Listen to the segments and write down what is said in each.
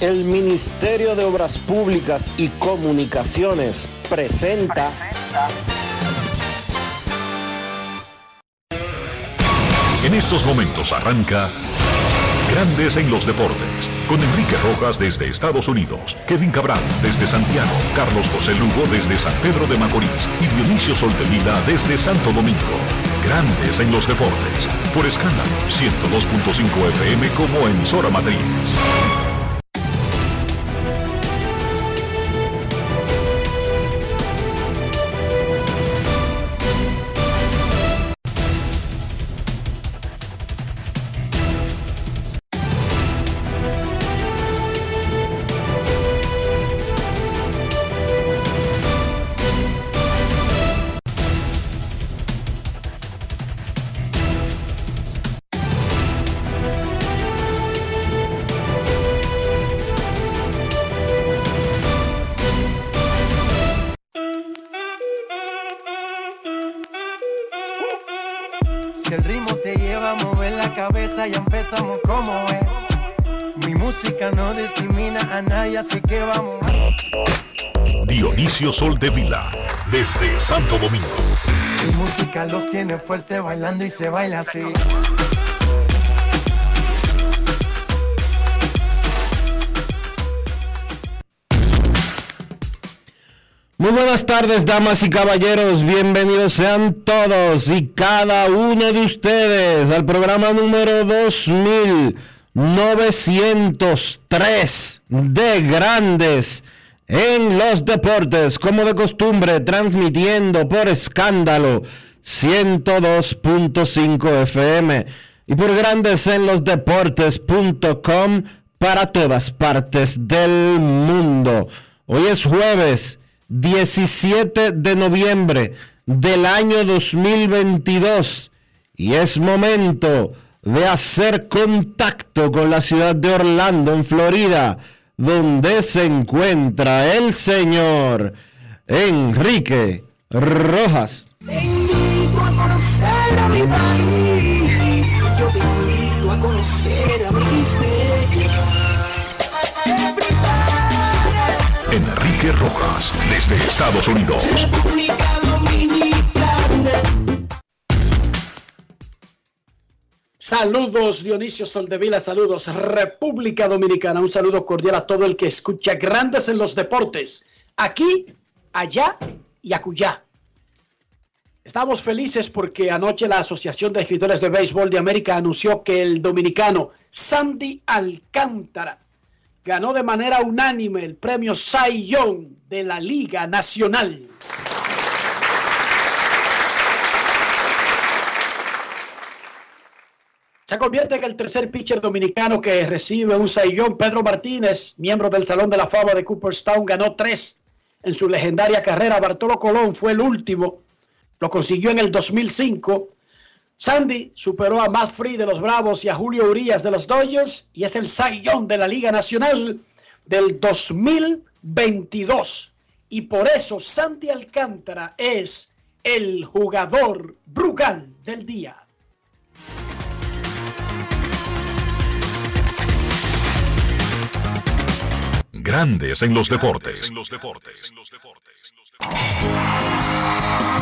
El Ministerio de Obras Públicas y Comunicaciones presenta. En estos momentos arranca Grandes en los Deportes, con Enrique Rojas desde Estados Unidos, Kevin Cabral desde Santiago, Carlos José Lugo desde San Pedro de Macorís y Dionisio Solterida desde Santo Domingo. Grandes en los Deportes, por escala 102.5 FM como emisora matriz. Sol de Vila, desde Santo Domingo. Mi música los tiene fuerte bailando y se baila así. Muy buenas tardes, damas y caballeros. Bienvenidos sean todos y cada uno de ustedes al programa número 2903 de Grandes en los deportes, como de costumbre, transmitiendo por escándalo 102.5 FM y por grandes en los deportes.com para todas partes del mundo. Hoy es jueves 17 de noviembre del año 2022 y es momento hacer contacto con la ciudad de Orlando, en Florida donde se encuentra el señor Enrique Rojas. Te invito a conocer a mi país, yo te invito a conocer a mi Enrique Rojas, desde Estados Unidos. República Dominicana. Saludos Dionisio Soldevila, saludos República Dominicana, un saludo cordial a todo el que escucha Grandes en los Deportes, aquí, allá y acullá. Estamos felices porque anoche la Asociación de Escritores de Béisbol de América anunció que el dominicano Sandy Alcántara ganó de manera unánime el premio Cy Young de la Liga Nacional. Se convierte en el tercer pitcher dominicano que recibe un saillón. Pedro Martínez, miembro del Salón de la Fama de Cooperstown, ganó tres en su legendaria carrera. Bartolo Colón fue el último. Lo consiguió en el 2005. Sandy superó a Matt Free de los Bravos y a Julio Urias de los Dodgers y es el saillón de la Liga Nacional del 2022. Y por eso Sandy Alcántara es el jugador brugal del día. Grandes en los deportes.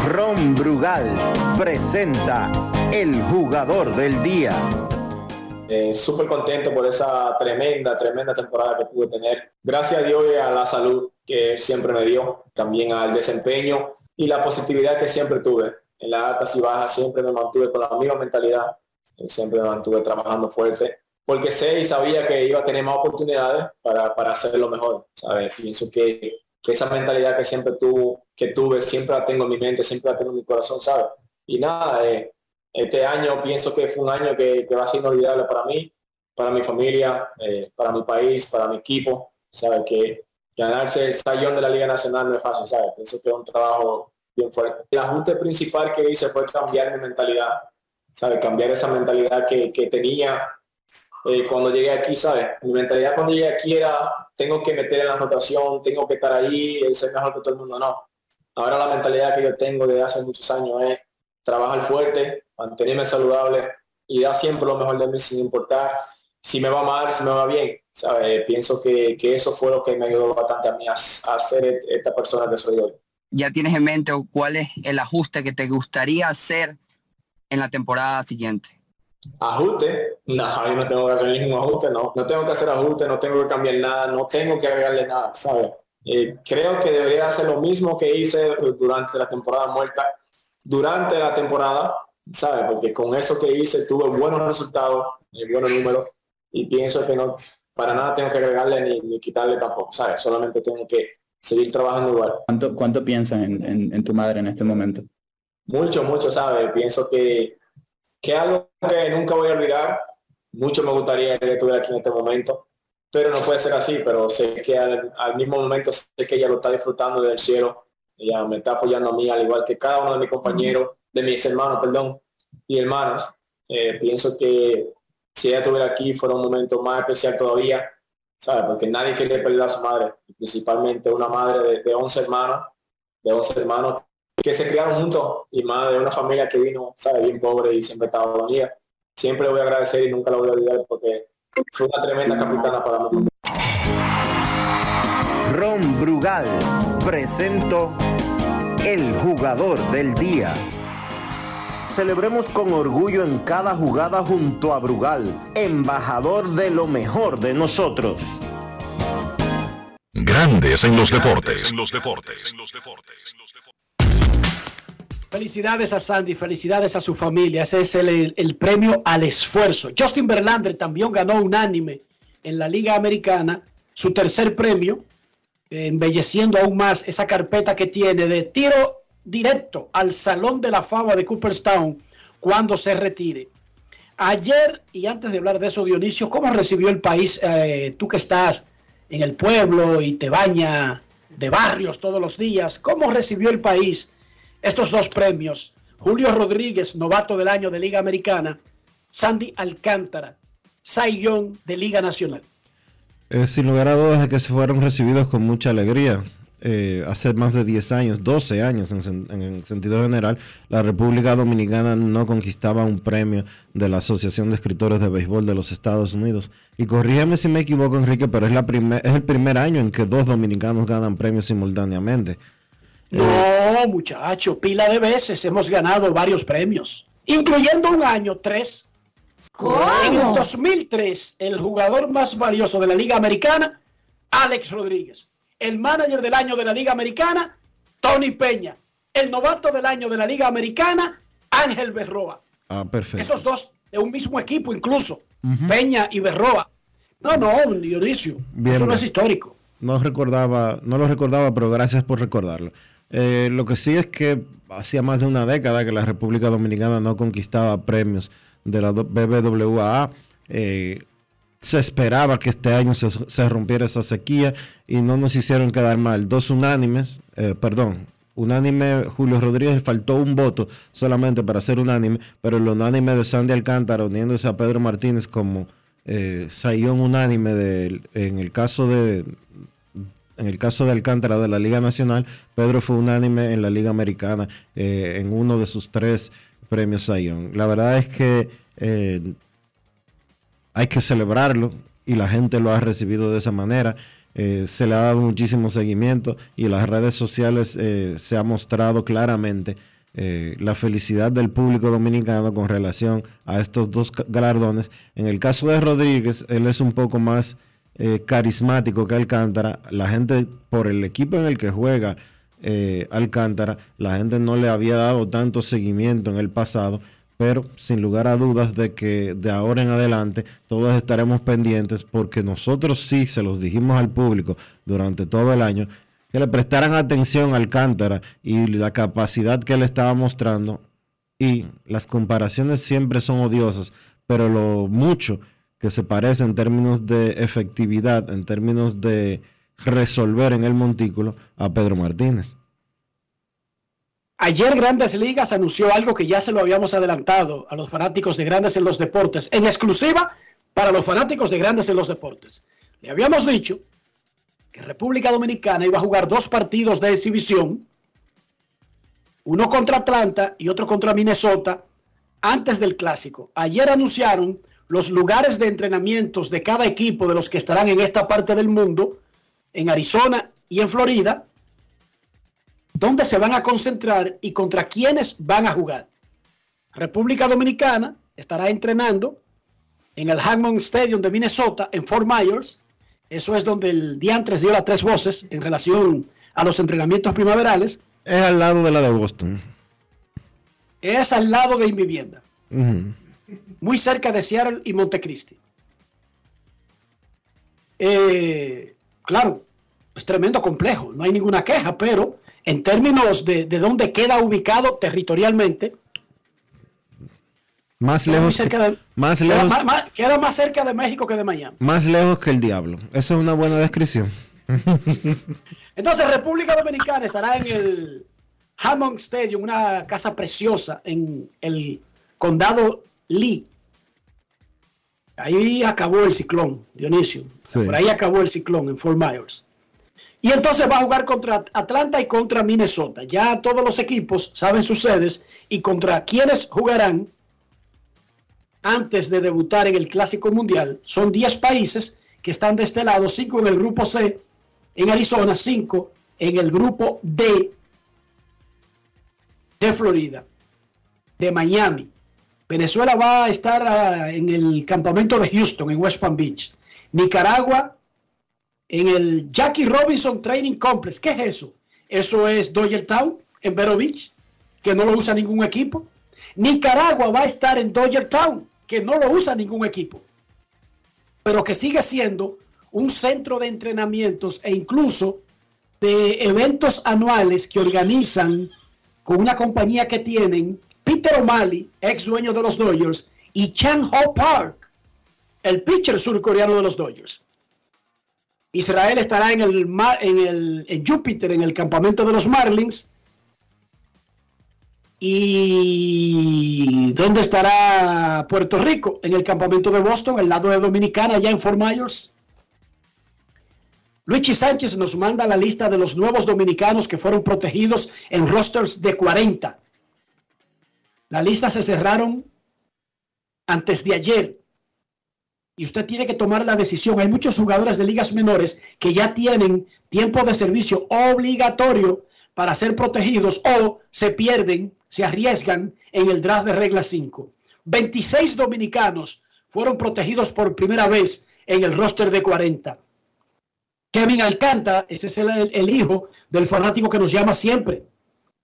Ron Brugal presenta el jugador del día. Eh, Súper contento por esa tremenda, tremenda temporada que pude tener. Gracias a Dios y a la salud que siempre me dio, también al desempeño y la positividad que siempre tuve. En las altas y bajas siempre me mantuve con la misma mentalidad, siempre me mantuve trabajando fuerte porque sé y sabía que iba a tener más oportunidades para, para lo mejor, ¿sabes? Pienso que, esa mentalidad que siempre tuve, que tuve, siempre la tengo en mi mente, siempre la tengo en mi corazón, ¿sabes? Y nada, eh, este año pienso que fue un año que, va a ser inolvidable para mí, para mi familia, eh, para mi país, para mi equipo, ¿sabes? Que ganarse el sallón de la Liga Nacional no es fácil, ¿sabes? Pienso que es un trabajo bien fuerte. El ajuste principal que hice fue cambiar mi mentalidad, ¿sabes? Cambiar esa mentalidad que tenía eh, cuando llegué aquí, ¿sabes? Mi mentalidad cuando llegué aquí era, tengo que meter en la anotación, tengo que estar ahí, ser mejor que todo el mundo. No. Ahora la mentalidad que yo tengo desde hace muchos años es trabajar fuerte, mantenerme saludable y dar siempre lo mejor de mí sin importar si me va mal, si me va bien. ¿sabes? Pienso que, que eso fue lo que me ayudó bastante a mí a, a ser esta persona que soy hoy. ¿Ya tienes en mente cuál es el ajuste que te gustaría hacer en la temporada siguiente? Ajuste, no, yo no tengo que hacer ningún ajuste, no, no tengo que hacer ajuste, no tengo que cambiar nada, no tengo que agregarle nada, ¿sabes? Eh, creo que debería hacer lo mismo que hice durante la temporada muerta, durante la temporada, ¿sabes? Porque con eso que hice tuve buenos resultados, y buenos números, y pienso que no, para nada tengo que agregarle ni, quitarle tampoco, ¿sabes? Solamente tengo que seguir trabajando igual. ¿Cuánto, cuánto piensas en, en tu madre en este momento? Mucho, mucho, ¿sabes? Pienso que que algo que nunca voy a olvidar. Mucho me gustaría que estuviera aquí en este momento, pero no puede ser así, pero sé que al, mismo momento sé que ella lo está disfrutando del cielo. Ella me está apoyando a mí, al igual que cada uno de mis compañeros, de mis hermanos, perdón, y hermanas. Eh, pienso que si ella estuviera aquí fuera un momento más especial todavía, ¿sabes? Porque nadie quiere perder a su madre, principalmente una madre de, de 11 hermanos, de 11 hermanos que se criaron juntos y más de una familia que vino, sabe, bien pobre y siempre estaba unida. Siempre voy a agradecer y nunca lo voy a olvidar porque fue una tremenda capitana para mí. Ron Brugal presento el jugador del día. Celebremos con orgullo en cada jugada junto a Brugal, embajador de lo mejor de nosotros. Grandes en los deportes. En los deportes. Felicidades a Sandy, felicidades a su familia. Ese es el, premio al esfuerzo. Justin Verlander también ganó unánime en la Liga Americana su tercer premio, embelleciendo aún más esa carpeta que tiene de tiro directo al Salón de la Fama de Cooperstown cuando se retire. Ayer, y antes de hablar de eso, Dionisio, ¿cómo recibió el país, eh, tú que estás en el pueblo y te baña de barrios todos los días, cómo recibió el país estos dos premios. Julio Rodríguez, novato del año de Liga Americana, Sandy Alcántara, Young de Liga Nacional. Eh, sin lugar a dudas de que se fueron recibidos con mucha alegría. Eh, hace más de 10 años, 12 años en, sentido general, la República Dominicana no conquistaba un premio de la Asociación de Escritores de Béisbol de los Estados Unidos. Y corrígeme si me equivoco, Enrique, pero es, la es el primer año en que dos dominicanos ganan premios simultáneamente. No, muchacho, pila de veces hemos ganado varios premios, incluyendo un año, tres. En el 2003, el jugador más valioso de la Liga Americana, Alex Rodríguez. El manager del año de la Liga Americana, Tony Peña. El novato del año de la Liga Americana, Ángel Berroa. Ah, perfecto. Esos dos de un mismo equipo incluso, Peña y Berroa. No, no, Dionisio, eso no es histórico. No recordaba, no lo recordaba, pero gracias por recordarlo. Eh, lo que sí es que hacía más de una década que la República Dominicana no conquistaba premios de la BBWA. Eh, se esperaba que este año se, rompiera esa sequía y no nos hicieron quedar mal. Dos unánimes, eh, perdón, unánime Julio Rodríguez faltó un voto solamente para ser unánime, pero el unánime de Sandy Alcántara uniéndose a Pedro Martínez como eh, unánime de, en el caso de en el caso de Alcántara de la Liga Nacional, Pedro fue unánime en la Liga Americana eh, en uno de sus tres premios Sayón. La verdad es que eh, hay que celebrarlo y la gente lo ha recibido de esa manera. Eh, se le ha dado muchísimo seguimiento y las redes sociales se ha mostrado claramente la felicidad del público dominicano con relación a estos dos galardones. En el caso de Rodríguez, él es un poco más eh, carismático que Alcántara, la gente por el equipo en el que juega eh, Alcántara, la gente no le había dado tanto seguimiento en el pasado, pero sin lugar a dudas de que de ahora en adelante todos estaremos pendientes porque nosotros sí se los dijimos al público durante todo el año que le prestaran atención a Alcántara y la capacidad que él estaba mostrando y las comparaciones siempre son odiosas, pero lo mucho que se parece en términos de efectividad, en términos de resolver en el montículo a Pedro Martínez. Ayer Grandes Ligas anunció algo que ya se lo habíamos adelantado a los fanáticos de Grandes en los Deportes, en exclusiva para los fanáticos de Grandes en los Deportes. Le habíamos dicho que República Dominicana iba a jugar dos partidos de exhibición, uno contra Atlanta y otro contra Minnesota, antes del clásico. Ayer anunciaron los lugares de entrenamientos de cada equipo de los que estarán en esta parte del mundo, en Arizona y en Florida, dónde se van a concentrar y contra quiénes van a jugar. República Dominicana estará entrenando en el Hammond Stadium de Minnesota, en Fort Myers. Eso es donde el Diantres dio las tres voces en relación a los entrenamientos primaverales. Es al lado de la de Boston. Es al lado de mi vivienda. Muy cerca de Seattle y Montecristi. Eh, claro, es tremendo complejo, no hay ninguna queja, pero en términos de, de dónde queda ubicado territorialmente, Más lejos, cerca de- más queda lejos, más- más- queda más cerca de México que de Miami. más lejos que el diablo. Esa es una buena descripción. Entonces, República Dominicana estará en el Hammond Stadium, una casa preciosa en el condado Lee. Ahí acabó el ciclón, Dionisio. Sí. Por ahí acabó el ciclón en Fort Myers. Y entonces va a jugar contra Atlanta y contra Minnesota. Ya todos los equipos saben sus sedes y contra quienes jugarán antes de debutar en el Clásico Mundial. Son 10 países que están de este lado, 5 en el grupo C en Arizona, 5 en el grupo D de Florida, de Miami. Venezuela va a estar ah, en el campamento de Houston, en West Palm Beach. Nicaragua en el Jackie Robinson Training Complex. ¿Qué es eso? Eso es Dodger Town en Vero Beach, que no lo usa ningún equipo. Nicaragua va a estar en Dodger Town, que no lo usa ningún equipo, pero que sigue siendo un centro de entrenamientos e incluso de eventos anuales que organizan con una compañía que tienen Peter O'Malley, ex dueño de los Dodgers, y Chan Ho Park, el pitcher surcoreano de los Dodgers. Israel estará en el, en el en Júpiter, en el campamento de los Marlins. ¿Y dónde estará Puerto Rico? En el campamento de Boston, al lado de Dominicana, allá en Fort Myers. Luigi Sánchez nos manda la lista de los nuevos dominicanos que fueron protegidos en rosters de 40. La lista se cerraron antes de ayer. Y usted tiene que tomar la decisión. Hay muchos jugadores de ligas menores que ya tienen tiempo de servicio obligatorio para ser protegidos o se pierden, se arriesgan en el draft de regla 5. 26 dominicanos fueron protegidos por primera vez en el roster de 40. Kevin Alcántara, ese es el hijo del fanático que nos llama siempre,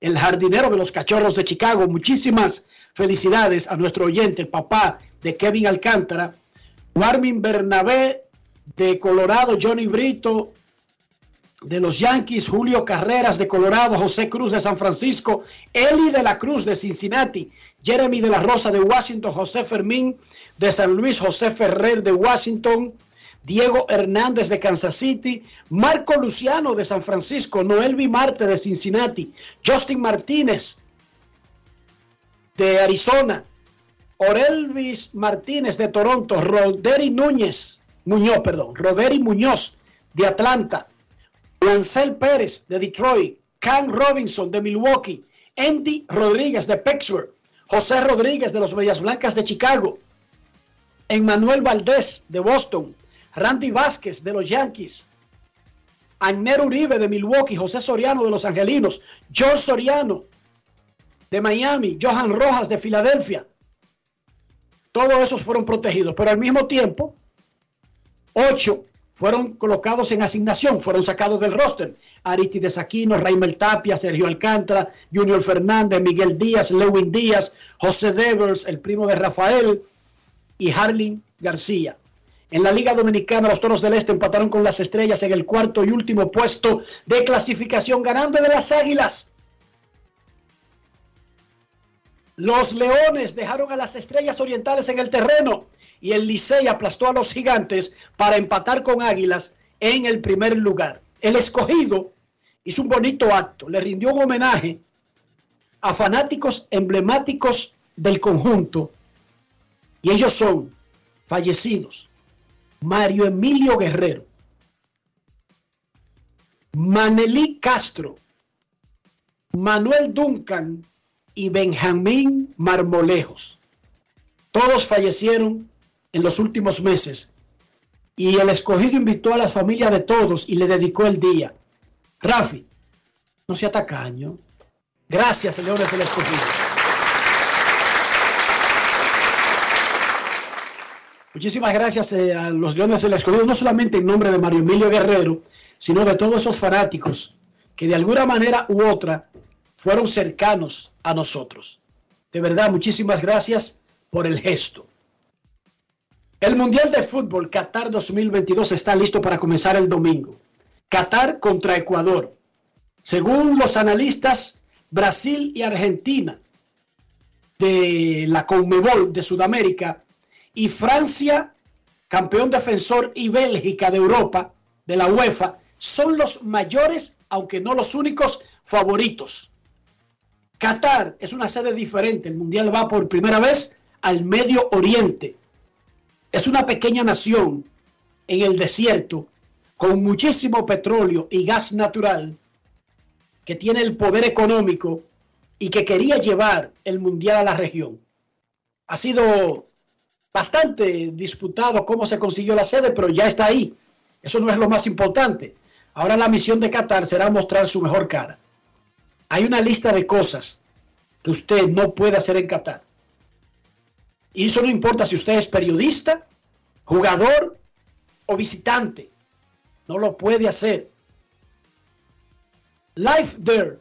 el jardinero de los cachorros de Chicago. Muchísimas felicidades a nuestro oyente, el papá de Kevin Alcántara, Warmin Bernabé de Colorado, Johnny Brito de los Yankees, Julio Carreras de Colorado, José Cruz de San Francisco, Eli de la Cruz de Cincinnati, Jeremy de la Rosa de Washington, José Fermín de San Luis, José Ferrer de Washington, Diego Hernández de Kansas City, Marco Luciano de San Francisco, Noelvi Marte de Cincinnati, Justin Martínez de Arizona, Orelvis Martínez de Toronto, Roderi Núñez, Muñoz, perdón, Roderi Muñoz de Atlanta, Lancel Pérez de Detroit, Cam Robinson de Milwaukee, Andy Rodríguez de Pittsburgh, José Rodríguez de los Medias Blancas de Chicago, Emmanuel Valdés de Boston, Randy Vázquez de los Yankees, Agner Uribe de Milwaukee, José Soriano de los Angelinos, John Soriano de Miami, Johan Rojas de Filadelfia. Todos esos fueron protegidos, pero al mismo tiempo, ocho fueron colocados en asignación, fueron sacados del roster. Aristides Aquino, Raimel Tapia, Sergio Alcántara, Junior Fernández, Miguel Díaz, Lewin Díaz, José Devers, el primo de Rafael, y Harlin García. En la Liga Dominicana, los Toros del Este empataron con las Estrellas en el cuarto y último puesto de clasificación, ganando de las Águilas. Los Leones dejaron a las Estrellas Orientales en el terreno y el Licey aplastó a los Gigantes para empatar con Águilas en el primer lugar. El escogido hizo un bonito acto, le rindió un homenaje a fanáticos emblemáticos del conjunto y ellos son fallecidos. Mario Emilio Guerrero, Manelí Castro, Manuel Duncan y Benjamín Marmolejos. Todos fallecieron en los últimos meses. Y el escogido invitó a las familias de todos y le dedicó el día. Rafi, no sea tacaño. Gracias, señores del escogido. Muchísimas gracias eh, a los Leones del Escogido, no solamente en nombre de Mario Emilio Guerrero, sino de todos esos fanáticos que de alguna manera u otra fueron cercanos a nosotros. De verdad, muchísimas gracias por el gesto. El Mundial de Fútbol Qatar 2022 está listo para comenzar el domingo. Qatar contra Ecuador. Según los analistas, Brasil y Argentina de la Conmebol de Sudamérica y Francia, campeón defensor, y Bélgica de Europa, de la UEFA, son los mayores, aunque no los únicos, favoritos. Qatar es una sede diferente. El Mundial va por primera vez al Medio Oriente. Es una pequeña nación en el desierto con muchísimo petróleo y gas natural que tiene el poder económico y que quería llevar el Mundial a la región. Ha sido bastante disputado cómo se consiguió la sede, pero ya está ahí. Eso no es lo más importante. Ahora la misión de Qatar será mostrar su mejor cara. Hay una lista de cosas que usted no puede hacer en Qatar. Y eso no importa si usted es periodista, jugador o visitante. No lo puede hacer. Life There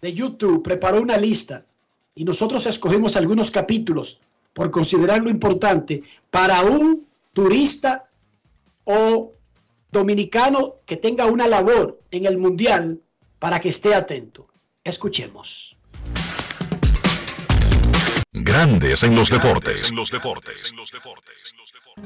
de YouTube preparó una lista y nosotros escogimos algunos capítulos por considerarlo importante para un turista o dominicano que tenga una labor en el mundial para que esté atento. Escuchemos. Grandes en los deportes.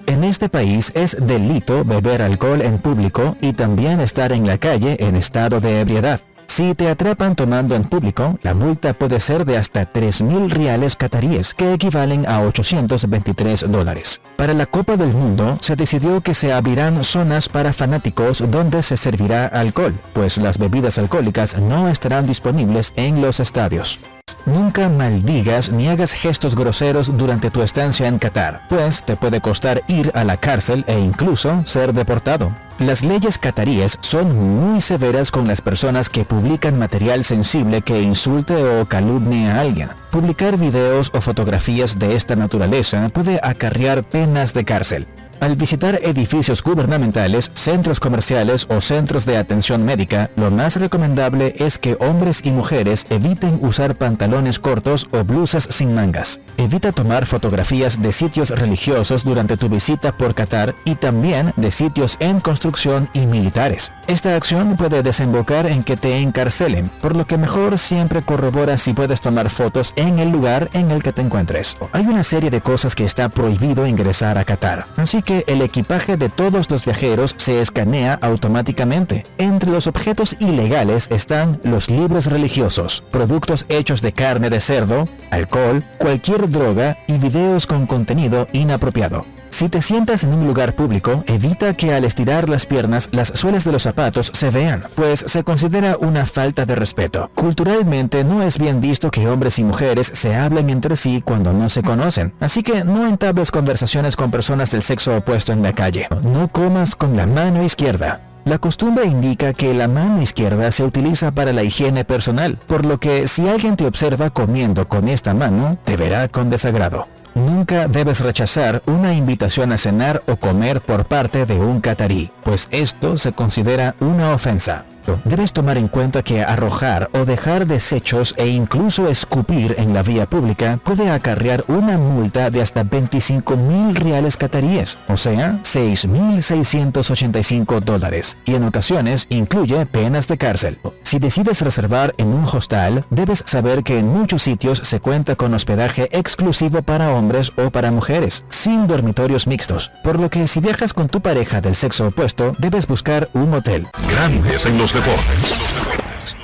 En este país es delito beber alcohol en público y también estar en la calle en estado de ebriedad. Si te atrapan tomando en público, la multa puede ser de hasta 3.000 reales cataríes, que equivalen a 823 dólares. Para la Copa del Mundo, se decidió que se abrirán zonas para fanáticos donde se servirá alcohol, pues las bebidas alcohólicas no estarán disponibles en los estadios. Nunca maldigas ni hagas gestos groseros durante tu estancia en Qatar, pues te puede costar ir a la cárcel e incluso ser deportado. Las leyes cataríes son muy severas con las personas que publican material sensible que insulte o calumnie a alguien. Publicar videos o fotografías de esta naturaleza puede acarrear penas de cárcel. Al visitar edificios gubernamentales, centros comerciales o centros de atención médica, lo más recomendable es que hombres y mujeres eviten usar pantalones cortos o blusas sin mangas. Evita tomar fotografías de sitios religiosos durante tu visita por Qatar y también de sitios en construcción y militares. Esta acción puede desembocar en que te encarcelen, por lo que mejor siempre corrobora si puedes tomar fotos en el lugar en el que te encuentres. Hay una serie de cosas que está prohibido ingresar a Qatar, así que el equipaje de todos los viajeros se escanea automáticamente. Entre los objetos ilegales están los libros religiosos, productos hechos de carne de cerdo, alcohol, cualquier droga y videos con contenido inapropiado. Si te sientas en un lugar público, evita que al estirar las piernas las suelas de los zapatos se vean, pues se considera una falta de respeto. Culturalmente no es bien visto que hombres y mujeres se hablen entre sí cuando no se conocen, así que no entables conversaciones con personas del sexo opuesto en la calle. No comas con la mano izquierda. La costumbre indica que la mano izquierda se utiliza para la higiene personal, por lo que si alguien te observa comiendo con esta mano, te verá con desagrado. Nunca debes rechazar una invitación a cenar o comer por parte de un catarí, pues esto se considera una ofensa. Debes tomar en cuenta que arrojar o dejar desechos e incluso escupir en la vía pública puede acarrear una multa de hasta 25 mil reales cataríes, o sea, 6.685 dólares, y en ocasiones incluye penas de cárcel. Si decides reservar en un hostal, debes saber que en muchos sitios se cuenta con hospedaje exclusivo para hombres o para mujeres, sin dormitorios mixtos, por lo que si viajas con tu pareja del sexo opuesto, debes buscar un hotel. Grandes en los deportes.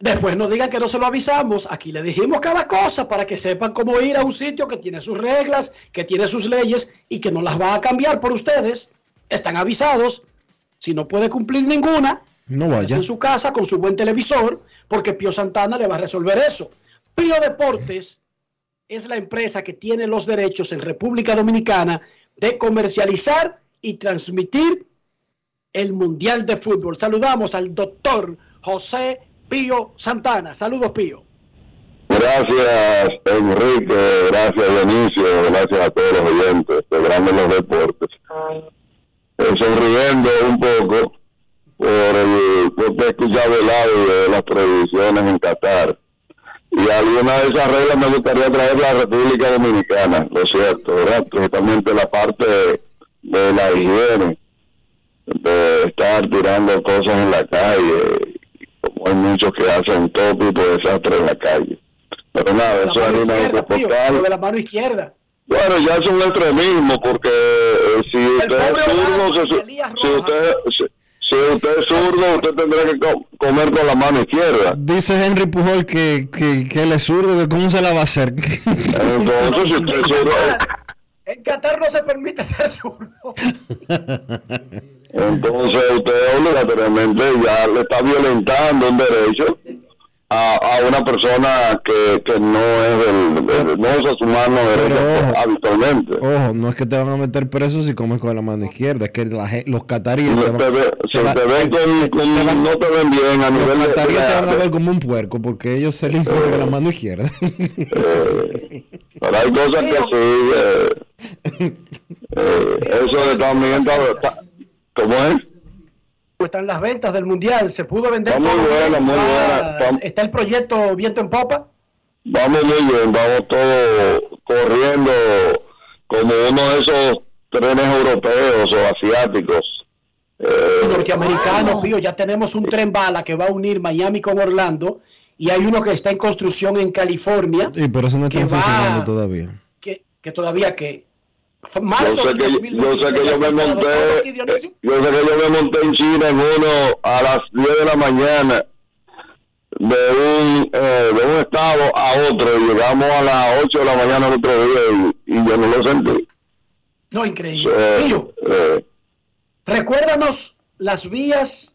Después no digan que no se lo avisamos. Aquí le dijimos cada cosa para que sepan cómo ir a un sitio que tiene sus reglas, que tiene sus leyes y que no las va a cambiar por ustedes. Están avisados. Si no puede cumplir ninguna, no vaya en su casa con su buen televisor, porque Pío Santana le va a resolver eso. Pío Deportes es la empresa que tiene los derechos en República Dominicana de comercializar y transmitir el Mundial de Fútbol. Saludamos al doctor José Pío Santana. Saludos, Pío. Gracias, Enrique. Gracias, Dionisio. Gracias a todos los oyentes de Grandes los Deportes. Eh, sonriendo un poco por el porque he escuchado el audio de las previsiones en Qatar. Y alguna de esas reglas me gustaría traer a la República Dominicana, lo cierto, ¿verdad? Principalmente la parte de la higiene, de estar tirando cosas en la calle, como hay muchos que hacen todo tipo de desastre en la calle. Pero nada, eso es una izquierda, de la mano izquierda. Bueno, ya es un extremismo porque eh, si usted es zurdo, si, usted, si, usted es zurdo, usted tendrá que comer con la mano izquierda. Dice Henry Pujol que, que, que él es zurdo, ¿cómo se la va a hacer? Entonces, si usted es zurdo... En Qatar no se permite ser zurdo. Entonces usted obligatoriamente ya le está violentando un derecho a, a una persona que, que no es del, no usa su mano derecha habitualmente. Ojo, no es que te van a meter preso si comes con la mano izquierda, es que la, los cataríes no te, ve, si te, ven con, no te ven bien a nivel los cataríes te van a ver como un puerco porque ellos se limpian eh, con la mano izquierda. Eh, pero hay cosas que sí, eh, eh, eso de también ¿cómo es? están las ventas del mundial, se pudo vender. buena, muy buena. ¿Está el proyecto viento en popa? Vamos muy bien, vamos todos corriendo como uno de esos trenes europeos o asiáticos. Eh, norteamericanos, Pío, ya tenemos un tren bala que va a unir Miami con Orlando y hay uno que está en construcción en California. Sí, pero eso no está funcionando todavía. Que, que todavía que yo sé que, yo sé que yo me monté yo sé que yo me monté en China en uno a las 10 de la mañana de un eh, de un estado a otro y llegamos a las 8 de la mañana el otro día y, yo no lo sentí. No increíble. Eh, recuérdanos las vías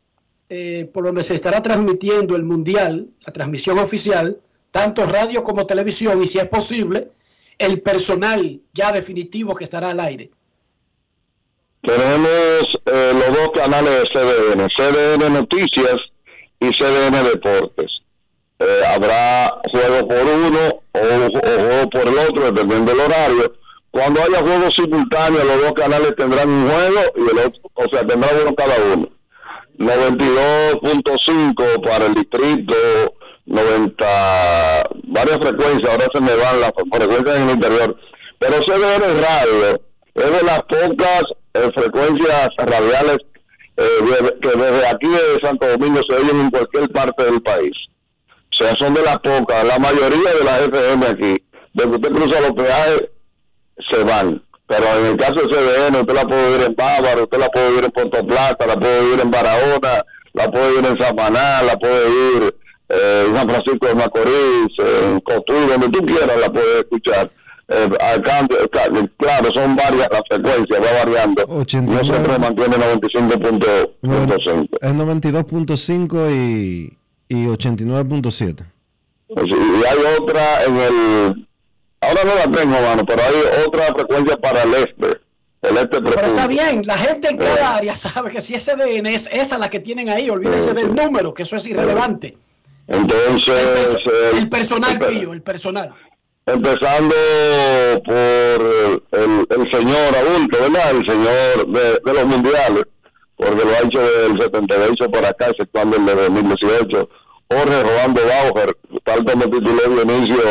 eh, por donde se estará transmitiendo el mundial la transmisión oficial tanto radio como televisión y si es posible el personal ya definitivo que estará al aire? Tenemos eh, los dos canales de CDN, CDN Noticias y CDN Deportes. Eh, habrá juego por uno o, juego por el otro, dependiendo del horario. Cuando haya juegos simultáneos, los dos canales tendrán un juego y el otro, o sea, tendrán uno cada uno. 92.5 para el distrito 90, varias frecuencias, ahora se me van las frecuencias en el interior, pero CDN Radio es de las pocas eh, frecuencias radiales eh, que desde aquí de Santo Domingo se oyen en cualquier parte del país. O sea, son de las pocas, la mayoría de las FM aquí, desde usted cruza los peajes, se van. Pero en el caso de CDN, usted la puede oír en Bávaro, usted la puede oír en Puerto Plata, la puede oír en Barahona, la puede oír en Samaná, la puede oír eh, San Francisco de Macorís, en Cotuí, donde tú quieras la puedes escuchar. Eh, claro, son varias las frecuencias, va variando. 89, no siempre mantiene 95.5. Es 92.5 y, y 89.7. Y hay otra en el... Ahora no la tengo, mano, pero hay otra frecuencia para el este. El este pero está bien, la gente en cada eh. área sabe que si ese DN es esa la que tienen ahí, olvídense del número, que eso es irrelevante. Entonces... El, personal, Pío, el personal. Empezando por el, el, señor adulto, ¿verdad? El señor de, los mundiales, porque lo ha hecho del 78 por acá, exceptuando el de 2018. Jorge Rolando Bauer, tal como tituló inicio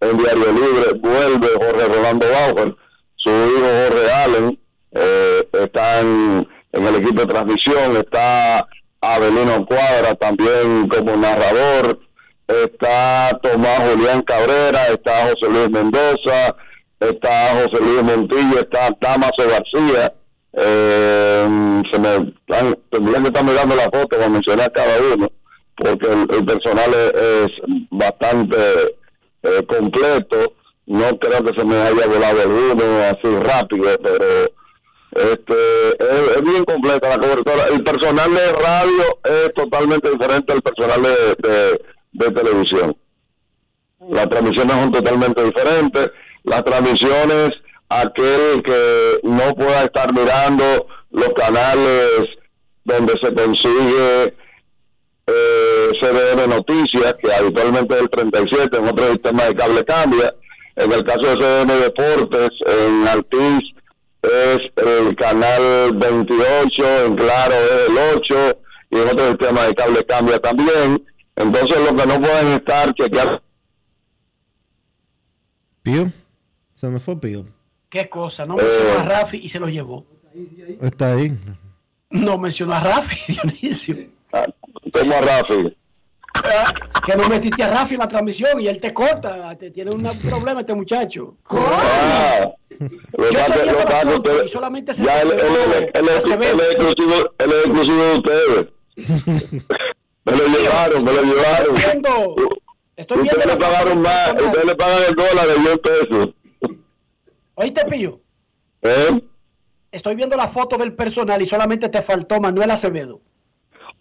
en Diario Libre, vuelve Jorge Rolando Bauer, su hijo Jorge Allen, eh, está en, en el equipo de transmisión, está Abelino Cuadra también como narrador, está Tomás Julián Cabrera, está José Luis Mendoza, está José Luis Montillo, está Damaso García. Eh, se me tendrían que estarme dando la foto para mencionar cada uno, porque el, personal es, bastante eh, completo. No creo que se me haya volado alguno así rápido, pero este, es, bien completa la cobertura. El personal de radio es totalmente diferente al personal de, de, televisión. Las transmisiones son totalmente diferentes. Las transmisiones, aquel que no pueda estar mirando los canales donde se consigue eh, CDN Noticias, que habitualmente es el 37, en otro sistema de cable cambia. En el caso de CDN Deportes, en Altiz es el canal 28, en Claro es el 8, y en otro sistema de cable cambia también. Entonces, los que no pueden estar chequeando. Pío, se me fue Pío. Qué cosa, no mencionó Eh. a Rafi y se lo llevó. Está ahí. No mencionó a Rafi, Dionisio. Como a Rafi. Que no metiste a Rafi en la transmisión y él te corta. Te tiene un problema este muchacho. Ah, lo Yo pasa- te lo digo pasa la que foto usted- y solamente se ya él, él- él- es- exclusivo, él es exclusivo de ustedes. me lo llevaron, me lo llevaron. Estoy viendo, estoy viendo Ustedes la le pagaron más, ustedes le pagan el dólar de 10 pesos. Oíste, Pillo. ¿Eh? Estoy viendo la foto del personal y solamente te faltó Manuel Acevedo.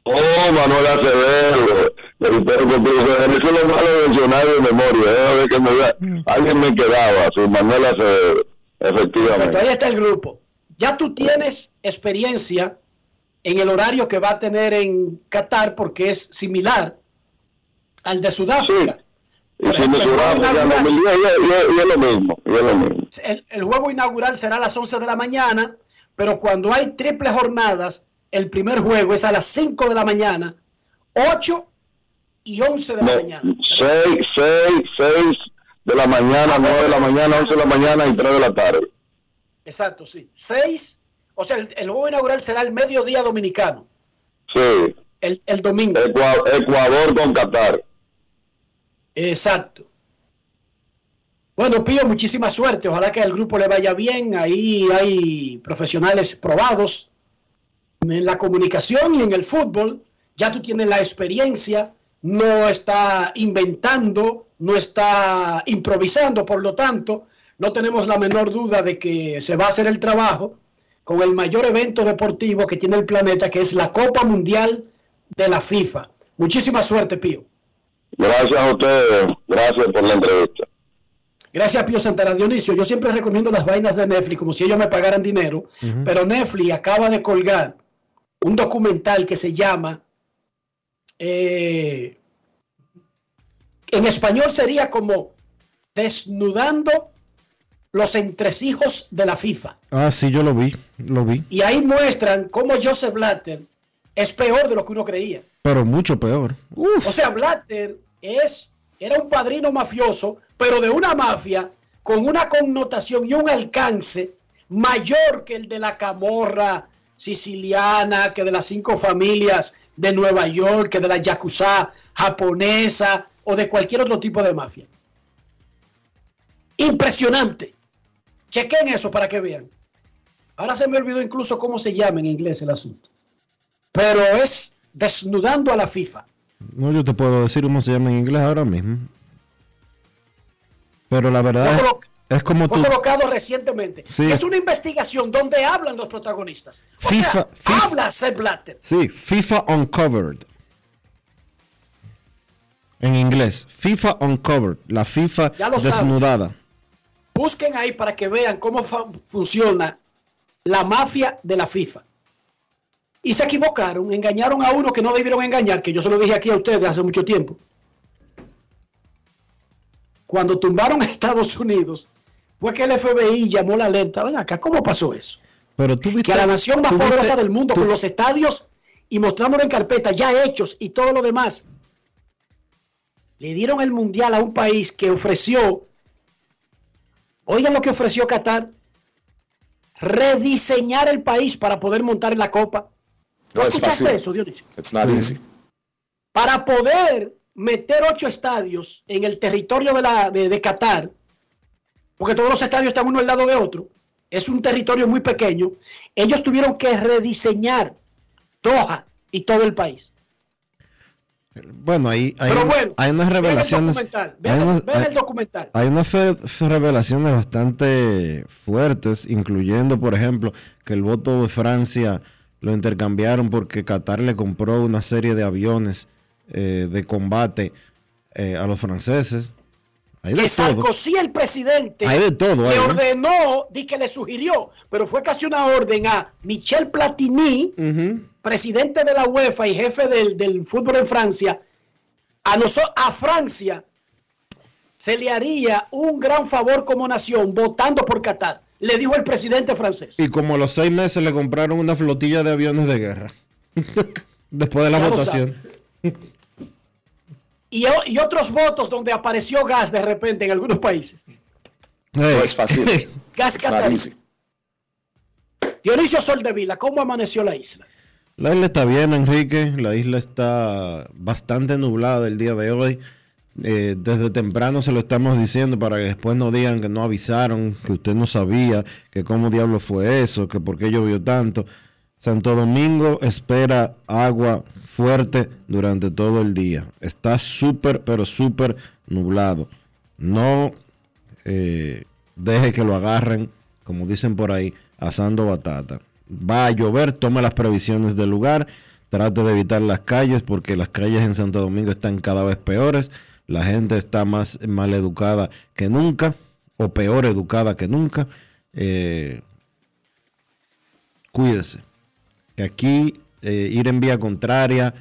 Oh, Manuel Acevedo. El perro contigo. Eso es lo malo de mencionar de memoria. ¿eh? A ver que me. Alguien me quedaba, sí, Manuel Acevedo. Perfecto, Efectivamente. ahí está el grupo. Ya tú tienes experiencia en el horario que va a tener en Qatar porque es similar al de Sudáfrica. Y si 2010, y, y- y es lo mismo. Y es lo mismo. El, juego inaugural será a las 11 de la mañana, pero cuando hay triple jornadas, el primer juego es a las 5 de la mañana, 8 y 11 de la mañana. 6, 6, 6 de la mañana, 9 de la mañana, 11 de la mañana y 3 de la tarde. Exacto, sí. 6, o sea, el, el juego inaugural será el mediodía dominicano, Sí. el, el domingo. Ecua- Ecuador con Qatar. Exacto. Bueno, Pío, muchísima suerte. Ojalá que al grupo le vaya bien. Ahí hay profesionales probados en la comunicación y en el fútbol. Ya tú tienes la experiencia, no está inventando, no está improvisando. Por lo tanto, no tenemos la menor duda de que se va a hacer el trabajo con el mayor evento deportivo que tiene el planeta, que es la Copa Mundial de la FIFA. Muchísima suerte, Pío. Gracias a ustedes. Gracias por la entrevista. Gracias, Pío Santana Dionisio. Yo siempre recomiendo las vainas de Netflix como si ellos me pagaran dinero, pero Netflix acaba de colgar un documental que se llama, eh, en español sería como Desnudando los entresijos de la FIFA. Ah, sí, yo lo vi, lo vi. Y ahí muestran cómo Joseph Blatter es peor de lo que uno creía. Pero mucho peor. O sea, Blatter es, era un padrino mafioso, pero de una mafia con una connotación y un alcance mayor que el de la camorra siciliana, que de las cinco familias de Nueva York, de la yakuza japonesa o de cualquier otro tipo de mafia. Impresionante. Chequen eso para que vean. Ahora se me olvidó incluso cómo se llama en inglés el asunto. Pero es desnudando a la FIFA. No, yo te puedo decir cómo se llama en inglés ahora mismo. Pero la verdad es, es como Fue tú. colocado recientemente. Sí. Es una investigación donde hablan los protagonistas. O FIFA- sea, FIFA- habla Sepp Blatter. Sí, FIFA Uncovered. En inglés, FIFA Uncovered, la FIFA Ya lo saben. desnudada. Busquen ahí para que vean cómo funciona la mafia de la FIFA. Y se equivocaron, engañaron a uno que no debieron engañar, que yo se lo dije aquí a ustedes hace mucho tiempo. Cuando tumbaron a Estados Unidos, fue que el FBI llamó la alerta. Ven acá, ¿cómo pasó eso? Pero tú viste, que a la nación más viste- poderosa del mundo, tú- con los estadios y mostrándolo en carpeta, ya hechos y todo lo demás, le dieron el mundial a un país que ofreció, oigan lo que ofreció Qatar, rediseñar el país para poder montar en la Copa. ¿No No es escuchaste fácil. eso, Dionisio? It's not easy. Para poder meter ocho estadios en el territorio de, la, de, de Qatar, porque todos los estadios están uno al lado de otro, es un territorio muy pequeño, ellos tuvieron que rediseñar Doha y todo el país. Bueno, ahí hay, Pero un- bueno, hay unas el revelaciones. hay unas- el documental. Hay unas fe- fe- revelaciones bastante fuertes, incluyendo, por ejemplo, que el voto de Francia lo intercambiaron porque Qatar le compró una serie de aviones eh, de combate eh, a los franceses. Hay de que todo. Sarkozy, el presidente, Hay de todo le ¿no? ordenó, di que le sugirió, pero fue casi una orden a Michel Platini, presidente de la UEFA y jefe del, del fútbol en Francia, a, noso- a Francia se le haría un gran favor como nación votando por Qatar, le dijo el presidente francés. Y como a los seis meses le compraron una flotilla de aviones de guerra. Después de la Ya votación. Y, otros votos donde apareció gas de repente en algunos países. No es fácil. Gas catarí. Dionisio Soldevila, ¿cómo amaneció la isla? La isla está bien, Enrique. La isla está bastante nublada el día de hoy. Eh, desde temprano se lo estamos diciendo para que después no digan que no avisaron, que usted no sabía, que cómo diablo fue eso, que por qué llovió tanto. Santo Domingo espera agua fuerte durante todo el día. Está súper, pero súper nublado. No eh, deje que lo agarren, como dicen por ahí, asando batata. Va a llover, tome las previsiones del lugar, trate de evitar las calles porque las calles en Santo Domingo están cada vez peores, la gente está más mal educada que nunca o peor educada que nunca. Eh, cuídese, que aquí eh, ir en vía contraria,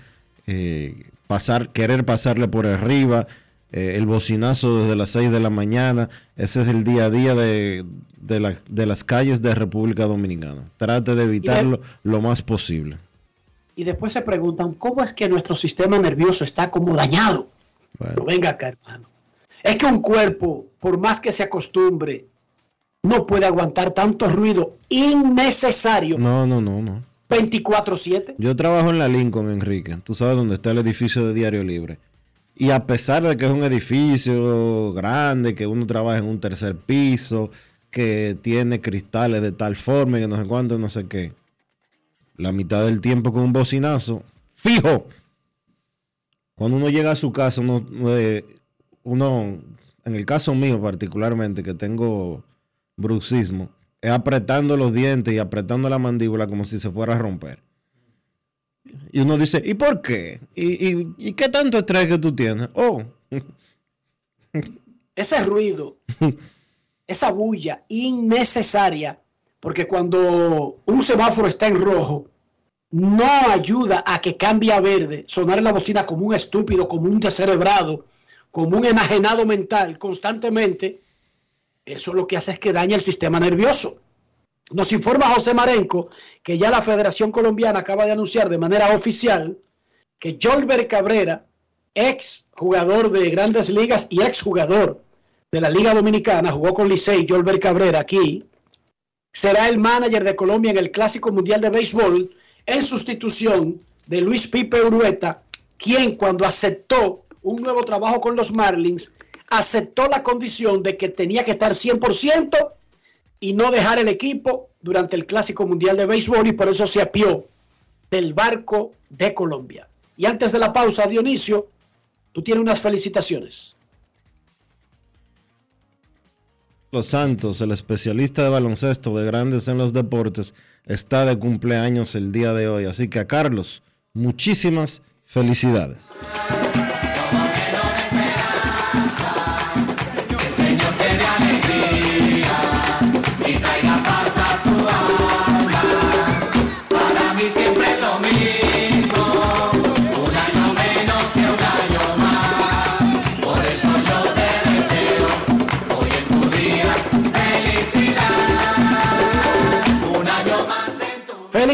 eh, pasar, querer pasarle por arriba, eh, el bocinazo desde las 6 de la mañana, ese es el día a día de, de la- de las calles de República Dominicana. Trate de evitarlo lo más posible. Y después se preguntan, ¿cómo es que nuestro sistema nervioso está como dañado? Bueno, venga acá, hermano. Es que un cuerpo, por más que se acostumbre, no puede aguantar tanto ruido innecesario no, no, no, no. 24/7. Yo trabajo en la Lincoln, Enrique. Tú sabes dónde está el edificio de Diario Libre. Y a pesar de que es un edificio grande, que uno trabaja en un tercer piso, que tiene cristales de tal forma, que no sé cuánto, no sé qué. La mitad del tiempo con un bocinazo, fijo. Cuando uno llega a su casa, uno, eh, uno en el caso mío particularmente, que tengo bruxismo, es apretando los dientes y apretando la mandíbula como si se fuera a romper. Y uno dice, ¿y por qué? ¿Y, y, y qué tanto estrés que tú tienes? Oh, Ese ruido, esa bulla innecesaria, porque cuando un semáforo está en rojo, no ayuda a que cambie a verde, sonar la bocina como un estúpido, como un descerebrado, como un enajenado mental constantemente, eso lo que hace es que daña el sistema nervioso. Nos informa José Marenco que ya la Federación Colombiana acaba de anunciar de manera oficial que Jolber Cabrera, ex jugador de grandes ligas y ex jugador de la Liga Dominicana, jugó con Licey, Jolber Cabrera aquí, será el manager de Colombia en el Clásico Mundial de Béisbol en sustitución de Luis Pipe Urueta, quien cuando aceptó un nuevo trabajo con los Marlins, aceptó la condición de que tenía que estar 100% y no dejar el equipo durante el Clásico Mundial de Béisbol y por eso se apió del barco de Colombia. Y antes de la pausa, Dionisio, tú tienes unas felicitaciones. Los Santos, el especialista de baloncesto de grandes en los deportes, está de cumpleaños el día de hoy. Así que a Carlos, muchísimas felicidades.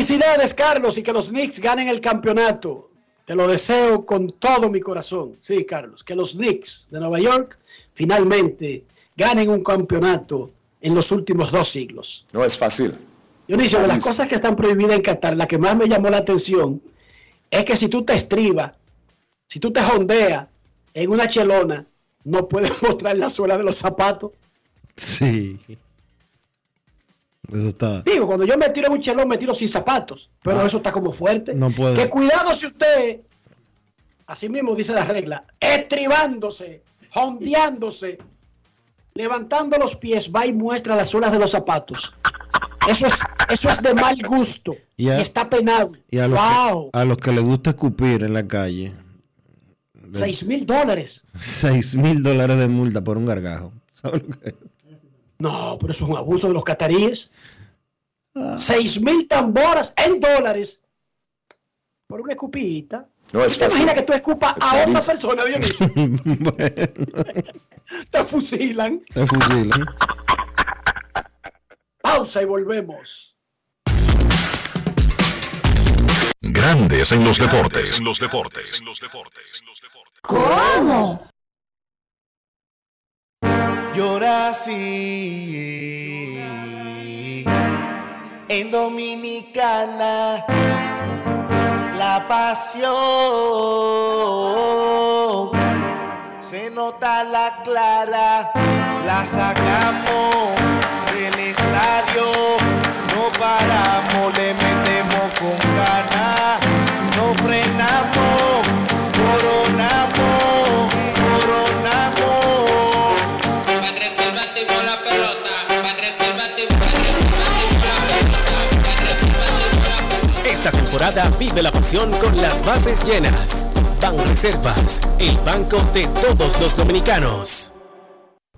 Felicidades, Carlos, y que los Knicks ganen el campeonato. Te lo deseo con todo mi corazón. Sí, Carlos, que los Knicks de Nueva York finalmente ganen un campeonato en los últimos dos siglos. No es fácil. Dionisio, de las cosas que están prohibidas en Qatar, la que más me llamó la atención es que si tú te estribas, si tú te jondeas en una chelona, no puedes mostrar la suela de los zapatos. Sí. Eso está. Digo, cuando yo me tiro en un chelón, me tiro sin zapatos, pero Ah. eso está como fuerte. No puede. Que cuidado si usted, así mismo dice la regla, estribándose, jondeándose, levantando los pies, va y muestra las suelas de los zapatos. Eso es, eso es de mal gusto Y está penado. Y a los, wow. que, a los que les gusta escupir en la calle, 6 mil dólares. 6 mil dólares de multa por un gargajo. ¿Sabes lo que es? No, pero eso es un abuso de los cataríes. 6 mil tamboras en dólares por una escupita. No es ¿Te fácil. imaginas que tú escupas Es a otra persona, Dionisio? Te fusilan. Te fusilan. Pausa y volvemos. Grandes en los deportes. En los deportes. En los deportes. ¿Cómo? Llora así. En Dominicana la pasión se nota la clara la sacamos del estadio. No paramos le metemos con ganas temporada vive la pasión con las bases llenas. Ban Reservas, el banco de todos los dominicanos.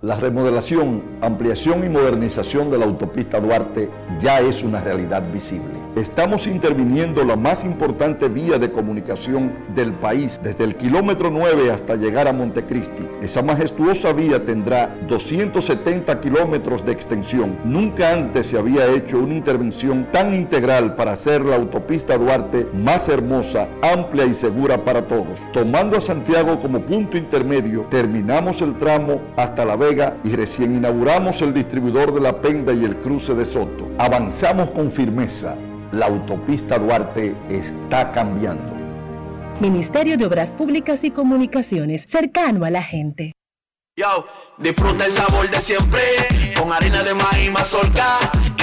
La remodelación, ampliación y modernización de la autopista Duarte ya es una realidad visible. Estamos interviniendo la más importante vía de comunicación del país, desde el kilómetro 9 hasta llegar a Montecristi. Esa majestuosa vía tendrá 270 kilómetros de extensión. Nunca antes se había hecho una intervención tan integral para hacer la autopista Duarte más hermosa, amplia y segura para todos. Tomando a Santiago como punto intermedio, terminamos el tramo hasta La Vega y recién inauguramos el distribuidor de La Penda y el cruce de Soto. Avanzamos con firmeza. La autopista Duarte está cambiando. Ministerio de Obras Públicas y Comunicaciones, cercano a la gente. Yo, disfruta el sabor de siempre con harina de maíz mazorca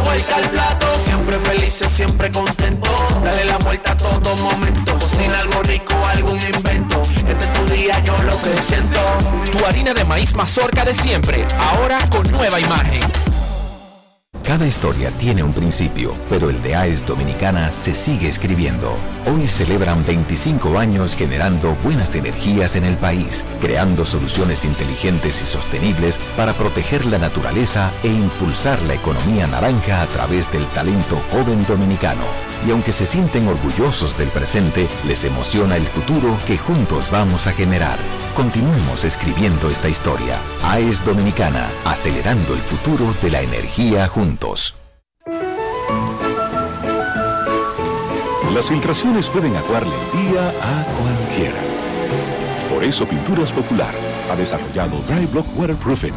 Vuelta al plato, siempre felices, siempre contento. Dale la vuelta a todo momento. Cocina algo rico, algún invento. Este es tu día, yo lo que siento. Tu harina de maíz mazorca de siempre, ahora con nueva imagen. Cada historia tiene un principio, pero el de AES Dominicana se sigue escribiendo. Hoy celebran 25 años generando buenas energías en el país, creando soluciones inteligentes y sostenibles para proteger la naturaleza e impulsar la economía naranja a través del talento joven dominicano. Y aunque se sienten orgullosos del presente, les emociona el futuro que juntos vamos a generar. Continuemos escribiendo esta historia. AES Dominicana, acelerando el futuro de la energía juntos. Las filtraciones pueden acuarle el día a cualquiera. Por eso Pinturas Popular ha desarrollado Dry Block Waterproofing,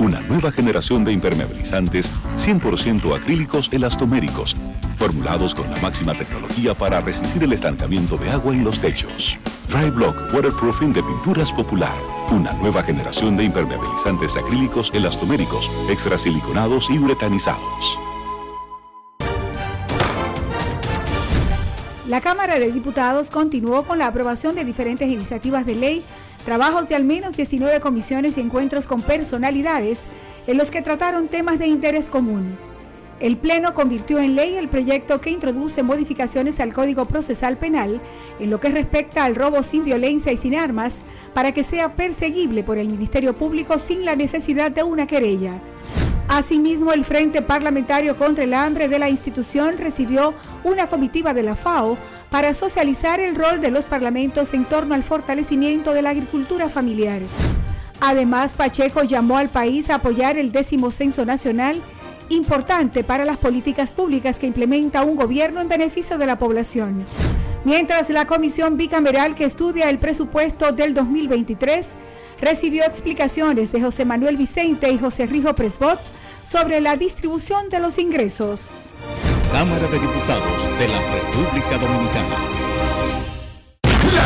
una nueva generación de impermeabilizantes 100% acrílicos elastoméricos, formulados con la máxima tecnología para resistir el estancamiento de agua en los techos. Dry Block Waterproofing de Pinturas Popular, una nueva generación de impermeabilizantes acrílicos elastoméricos, extrasiliconados y uretanizados. La Cámara de Diputados continuó con la aprobación de diferentes iniciativas de ley, trabajos de al menos 19 comisiones y encuentros con personalidades en los que trataron temas de interés común. El Pleno convirtió en ley el proyecto que introduce modificaciones al Código Procesal Penal en lo que respecta al robo sin violencia y sin armas para que sea perseguible por el Ministerio Público sin la necesidad de una querella. Asimismo, el Frente Parlamentario contra el Hambre de la institución recibió una comitiva de la FAO para socializar el rol de los parlamentos en torno al fortalecimiento de la agricultura familiar. Además, Pacheco llamó al país a apoyar el décimo censo nacional, importante para las políticas públicas que implementa un gobierno en beneficio de la población. Mientras la comisión bicameral que estudia el presupuesto del 2023 recibió explicaciones de José Manuel Vicente y José Rijo Presbot sobre la distribución de los ingresos. Cámara de Diputados de la República Dominicana.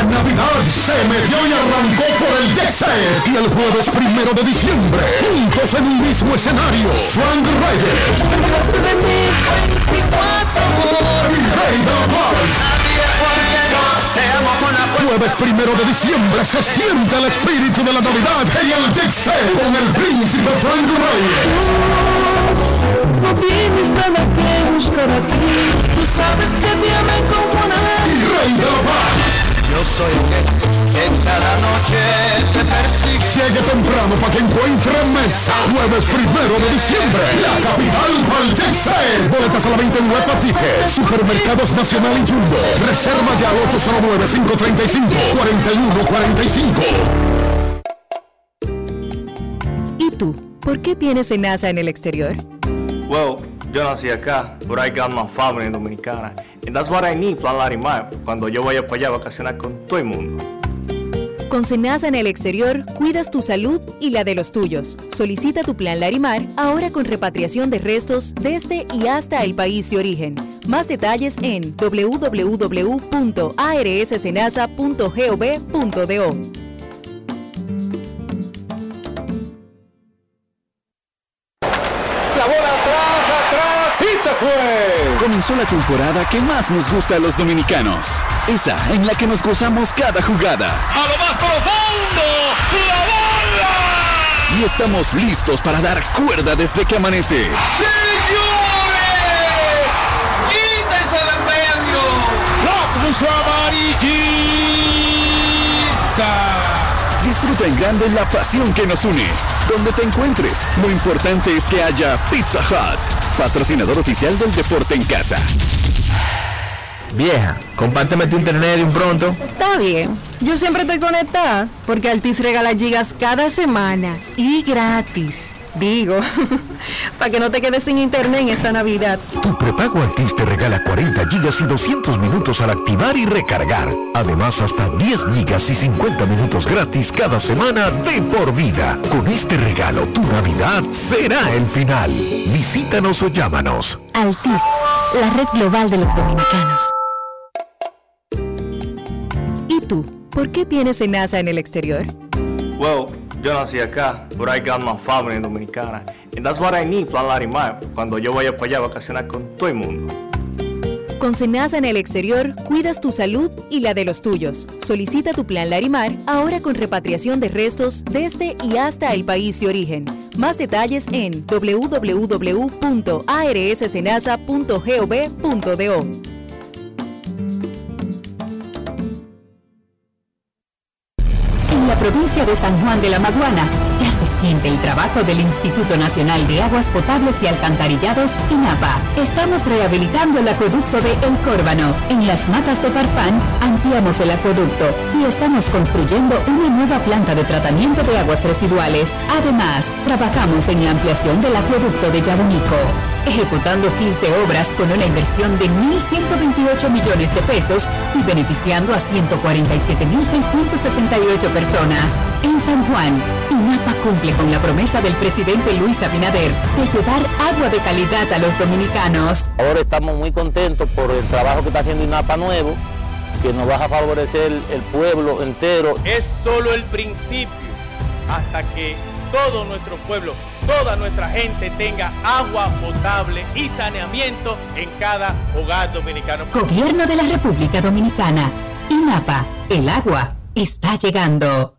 Navidad se me dio y arrancó por el Jet Set. Y el jueves primero de diciembre, juntos en un mismo escenario, Frank Reyes y paz. Jueves primero de diciembre se siente el espíritu de la Navidad en el Jet Set con el príncipe Frank Reyes. No tienes nada que buscar aquí. Tú sabes que te como Y la paz. Yo soy el que cada noche te persigue. Llegue temprano para que encuentre mesa. Jueves primero de diciembre. La capital Set. Boletas a la venta en Huepa Ticket. Supermercados Nacional y Jumbo. Reserva ya al 809-535-4145. ¿Y tú? ¿Por qué tienes enaza en el exterior? Well, yo nací acá, but I got my family dominicana. And that's what I need, Plan Larimar, cuando yo vaya para allá a vacacionar con todo el mundo. Con Senasa en el exterior, cuidas tu salud y la de los tuyos. Solicita tu plan Larimar ahora con repatriación de restos desde y hasta el país de origen. Más detalles en www.arssenasa.gov.do. Comenzó la temporada que más nos gusta a los dominicanos. Esa en la que nos gozamos cada jugada. A lo más profundo, la bola. Y estamos listos para dar cuerda desde que amanece. ¡Señores! ¡Quítense del medio! ¡La cruz Disfruta en grande la pasión que nos une. Donde te encuentres, lo importante es que haya Pizza Hut, patrocinador oficial del deporte en casa. Vieja, compárteme tu internet de un pronto. Está bien. Yo siempre estoy conectada porque Altis regala gigas cada semana y gratis. Digo, para que no te quedes sin internet en esta Navidad. Tu prepago Altis te regala 40 gigas y 200 minutos al activar y recargar. Además, hasta 10 gigas y 50 minutos gratis cada semana de por vida. Con este regalo, tu Navidad será el final. Visítanos o llámanos. Altis, la red global de los dominicanos. ¿Y tú? ¿Por qué tienes enaza en el exterior? Well, yo nací acá, but I got my family dominicana. And that's what I need, Plan Larimar, cuando yo vaya para allá a vacacionar con todo el mundo. Con Senasa en el exterior, cuidas tu salud y la de los tuyos. Solicita tu plan Larimar ahora con repatriación de restos desde y hasta el país de origen. Más detalles en www.arssenasa.gov.do. provincia de San Juan de la Maguana ya se siente el trabajo del Instituto Nacional de Aguas Potables y Alcantarillados, INAPA. Estamos rehabilitando el acueducto de El Córbano. En las matas de Farfán ampliamos el acueducto y estamos construyendo una nueva planta de tratamiento de aguas residuales. Además, trabajamos en la ampliación del acueducto de Yabunico ejecutando 15 obras con una inversión de 1.128 millones de pesos y beneficiando a 147.668 personas. En San Juan, INAPA cumple con la promesa del presidente Luis Abinader de llevar agua de calidad a los dominicanos. Ahora estamos muy contentos por el trabajo que está haciendo INAPA nuevo, que nos va a favorecer el pueblo entero. Es solo el principio hasta que todo nuestro pueblo, toda nuestra gente tenga agua potable y saneamiento en cada hogar dominicano. Gobierno de la República Dominicana. INAPA. El agua está llegando.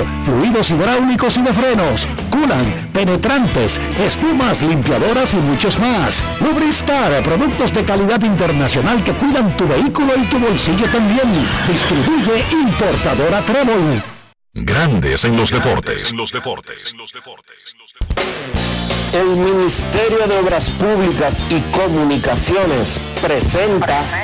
fluidos hidráulicos y de frenos, culan, penetrantes, espumas, limpiadoras y muchos más. Lubristar, productos de calidad internacional que cuidan tu vehículo y tu bolsillo también. Distribuye importadora Trébol. Grandes en los deportes. En los deportes. El Ministerio de Obras Públicas y Comunicaciones presenta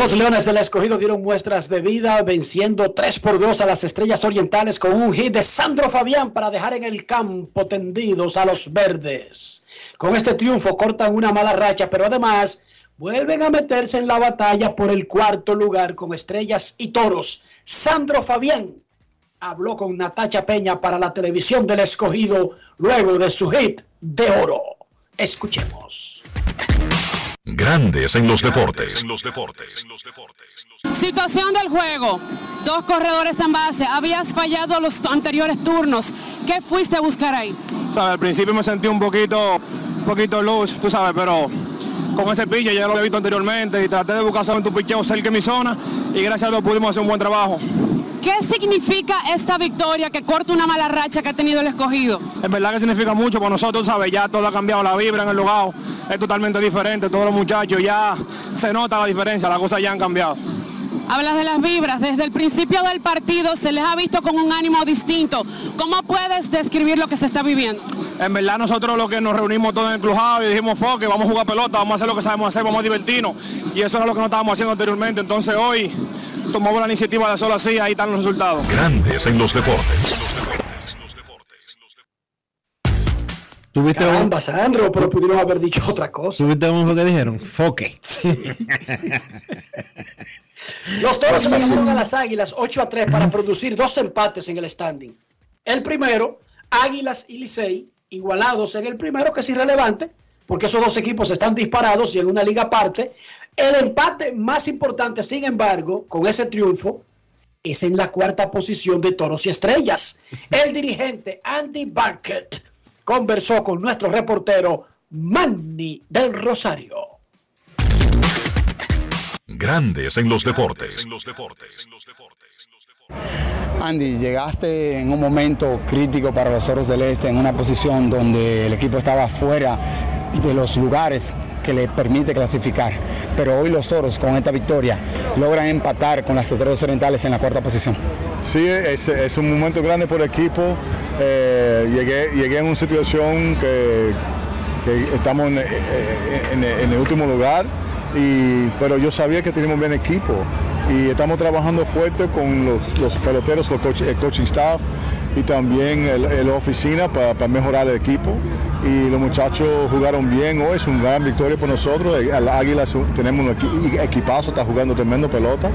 Los Leones del Escogido dieron muestras de vida venciendo 3 por 2 a las Estrellas Orientales con un hit de Sandro Fabián para dejar en el campo tendidos a los verdes. Con este triunfo cortan una mala racha, pero además vuelven a meterse en la batalla por el cuarto lugar con Estrellas y Toros. Sandro Fabián habló con Natacha Peña para la televisión del Escogido luego de su hit de oro. Escuchemos. Grandes en los deportes. Situación del juego. Dos corredores en base. Habías fallado los anteriores turnos. ¿Qué fuiste a buscar ahí? ¿Sabes? Al principio me sentí un poquito, un poquito luz, tú sabes, pero con ese pillo ya lo había visto anteriormente y traté de buscar solamente un picheo cerca de mi zona y gracias a Dios pudimos hacer un buen trabajo. ¿Qué significa esta victoria que corta una mala racha que ha tenido el escogido? En verdad que significa mucho para nosotros, ¿sabes? Ya todo ha cambiado, la vibra en el lugar es totalmente diferente, todos los muchachos ya se nota la diferencia, las cosas ya han cambiado. Hablas de las vibras, desde el principio del partido se les ha visto con un ánimo distinto. ¿Cómo puedes describir lo que se está viviendo? En verdad nosotros lo que nos reunimos todos en el clubhouse y dijimos, que vamos a jugar pelota, vamos a hacer lo que sabemos hacer, vamos a divertirnos. Y eso era lo que no estábamos haciendo anteriormente. Entonces hoy tomamos la iniciativa de solo así, ahí están los resultados. Grandes en los deportes. ¿Tuviste Caramba, un... Sandro, pero pudieron haber dicho otra cosa. ¿Tuviste un que dijeron? Foque. Los toros ganaron a las águilas 8 a 3 para producir dos empates en el standing. El primero, Águilas y Licey, igualados en el primero, que es irrelevante, porque esos dos equipos están disparados y en una liga aparte. El empate más importante, sin embargo, con ese triunfo, es en la cuarta posición de Toros y Estrellas. El dirigente Andy Barkett conversó con nuestro reportero Manny del Rosario. Grandes en los deportes. Andy, llegaste en un momento crítico para los Toros del Este, en una posición donde el equipo estaba fuera de los lugares que le permite clasificar. Pero hoy los Toros, con esta victoria, logran empatar con las Estrellas Orientales en la cuarta posición. Sí, es, un momento grande por el equipo. Eh, llegué, llegué en una situación que, estamos en, el último lugar, pero yo sabía que teníamos bien equipo y estamos trabajando fuerte con los, peloteros, el coaching staff y también la oficina para mejorar el equipo. Y los muchachos jugaron bien hoy, es una gran victoria por nosotros. El Águila tenemos un equipazo, está jugando tremendo pelota.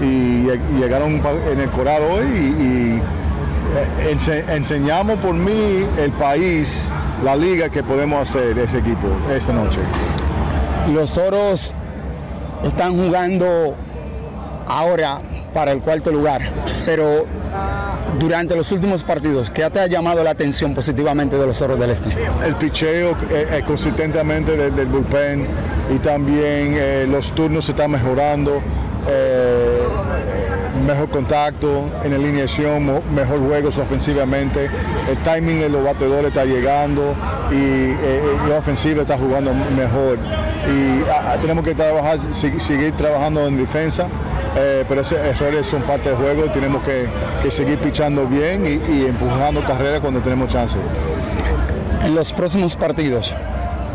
Y, llegaron en el coral hoy y, eh, enseñamos por mí el país, la liga que podemos hacer ese equipo esta noche. Los toros están jugando ahora para el cuarto lugar, pero durante los últimos partidos, ¿qué te ha llamado la atención positivamente de los Toros del Este? El picheo eh, eh, consistentemente del, bullpen y también eh, los turnos se están mejorando. Mejor contacto en alineación, mejor juegos ofensivamente, el timing de los batedores está llegando y, la ofensiva está jugando mejor. Y ah, tenemos que trabajar, seguir trabajando en defensa eh, pero esos errores son parte del juego, tenemos que, seguir pichando bien y, empujando carreras cuando tenemos chance. En los próximos partidos,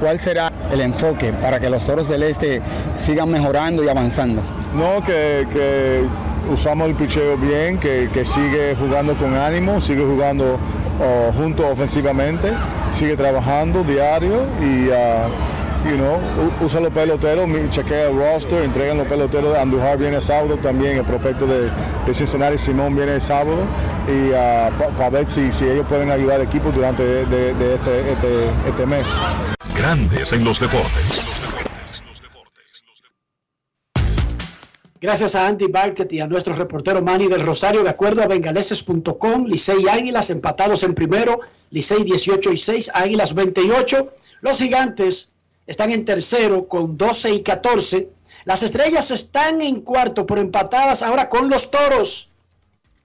¿cuál será el enfoque para que los toros del este sigan mejorando y avanzando? No, que, usamos el picheo bien, que, sigue jugando con ánimo, sigue jugando oh, junto ofensivamente, sigue trabajando diario y... Ah, you know, usa los peloteros, chequea el roster, entregan los peloteros. Andujar viene el sábado también, el prospecto de, de Cincinnati Simón viene el sábado y uh, para ver si, si, ellos pueden ayudar al equipo durante de este, este, este mes. Grandes en los deportes. Gracias a Andy Barkett y a nuestro reportero Manny del Rosario, de acuerdo a bengaleses.com, Licey Águilas empatados en primero, Licey 18 y 6, Águilas 28. Los gigantes están en tercero con 12 y 14. Las estrellas están en cuarto por empatadas ahora con los toros.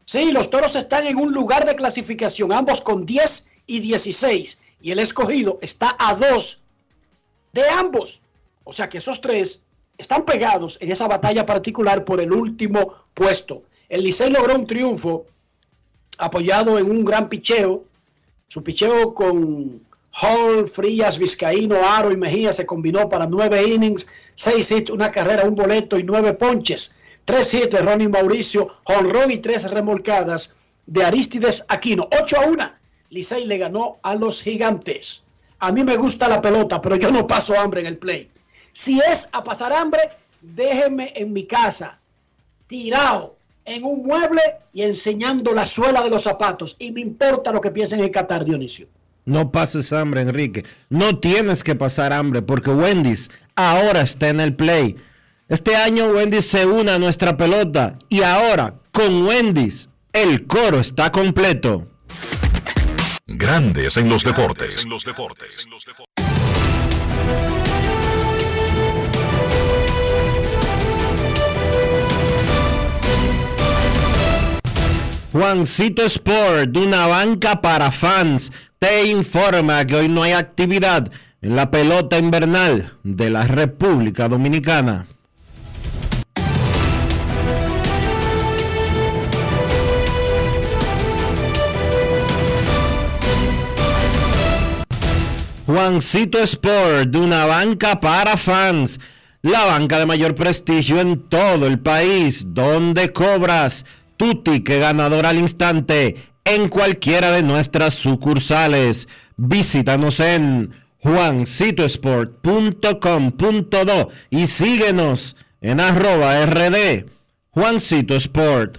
Sí, los toros están en un lugar de clasificación, ambos con 10 y 16. Y el escogido está a 2 de ambos. O sea que esos tres están pegados en esa batalla particular por el último puesto. El Licey logró un triunfo apoyado en un gran picheo. Su picheo con Hall, Frías, Vizcaíno, Aro y Mejía se combinó para nueve innings, seis hits, una carrera, un boleto y nueve ponches. Tres hits de Ronnie Mauricio, honrón y tres remolcadas de Aristides Aquino. 8 a 1. Licey le ganó a los gigantes. A mí me gusta la pelota, pero yo no paso hambre en el play. Si es a pasar hambre, déjenme en mi casa, tirado en un mueble y enseñando la suela de los zapatos. Y me importa lo que piensen en Qatar, Dionisio. No pases hambre, Enrique. No tienes que pasar hambre porque Wendy's ahora está en el play. Este año Wendy's se une a nuestra pelota y ahora con Wendy's el coro está completo. Grandes en los deportes. Juancito Sport, una banca para fans, te informa que hoy no hay actividad en la pelota invernal de la República Dominicana. Juancito Sport, de una banca para fans, la banca de mayor prestigio en todo el país, donde cobras tu ticket ganador al instante en cualquiera de nuestras sucursales. Visítanos en juancitosport.com.do y síguenos en arroba rd Juancito Sport.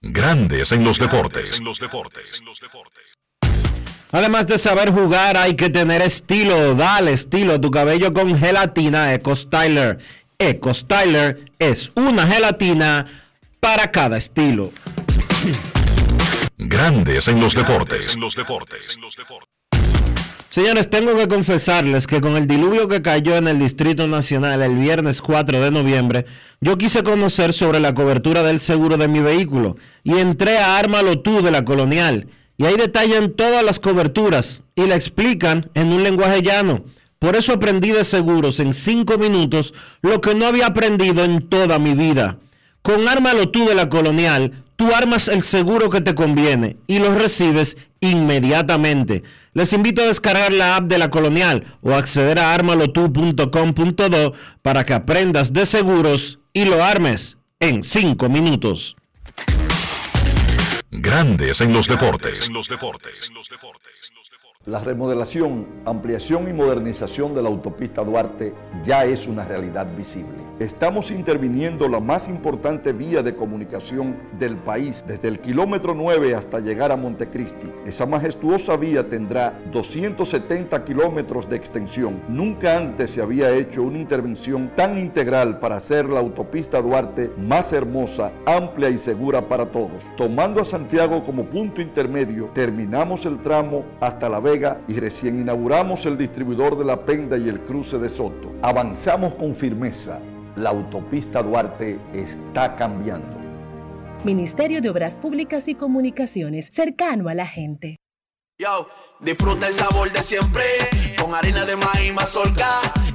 Grandes en los deportes. Además de saber jugar, hay que tener estilo. Dale estilo a tu cabello con gelatina Eco Styler. Eco Styler es una gelatina para cada estilo. Grandes en los deportes. Señores, tengo que confesarles que con el diluvio que cayó en el Distrito Nacional el viernes 4 de noviembre, yo quise conocer sobre la cobertura del seguro de mi vehículo y entré a Ármalo tú de la Colonial. Y ahí detallan todas las coberturas y la explican en un lenguaje llano. Por eso aprendí de seguros en 5 minutos lo que no había aprendido en toda mi vida. Con Ármalo tú de la Colonial, tú armas el seguro que te conviene y lo recibes inmediatamente. Les invito a descargar la app de la Colonial o acceder a armalotu.com.do para que aprendas de seguros y lo armes en 5 minutos. Grandes en los deportes. La remodelación, ampliación y modernización de la autopista Duarte ya es una realidad visible. Estamos interviniendo la más importante vía de comunicación del país, desde el kilómetro 9 hasta llegar a Montecristi. Esa majestuosa vía tendrá 270 kilómetros de extensión. Nunca antes se había hecho una intervención tan integral para hacer la autopista Duarte más hermosa, amplia y segura para todos. Tomando a Santiago como punto intermedio, terminamos el tramo hasta La Vega y recién inauguramos el distribuidor de La Penda y el cruce de Soto. Avanzamos con firmeza. La autopista Duarte está cambiando. Ministerio de Obras Públicas y Comunicaciones, cercano a la gente. Yo, disfruta el sabor de siempre, con harina de maíz mazorca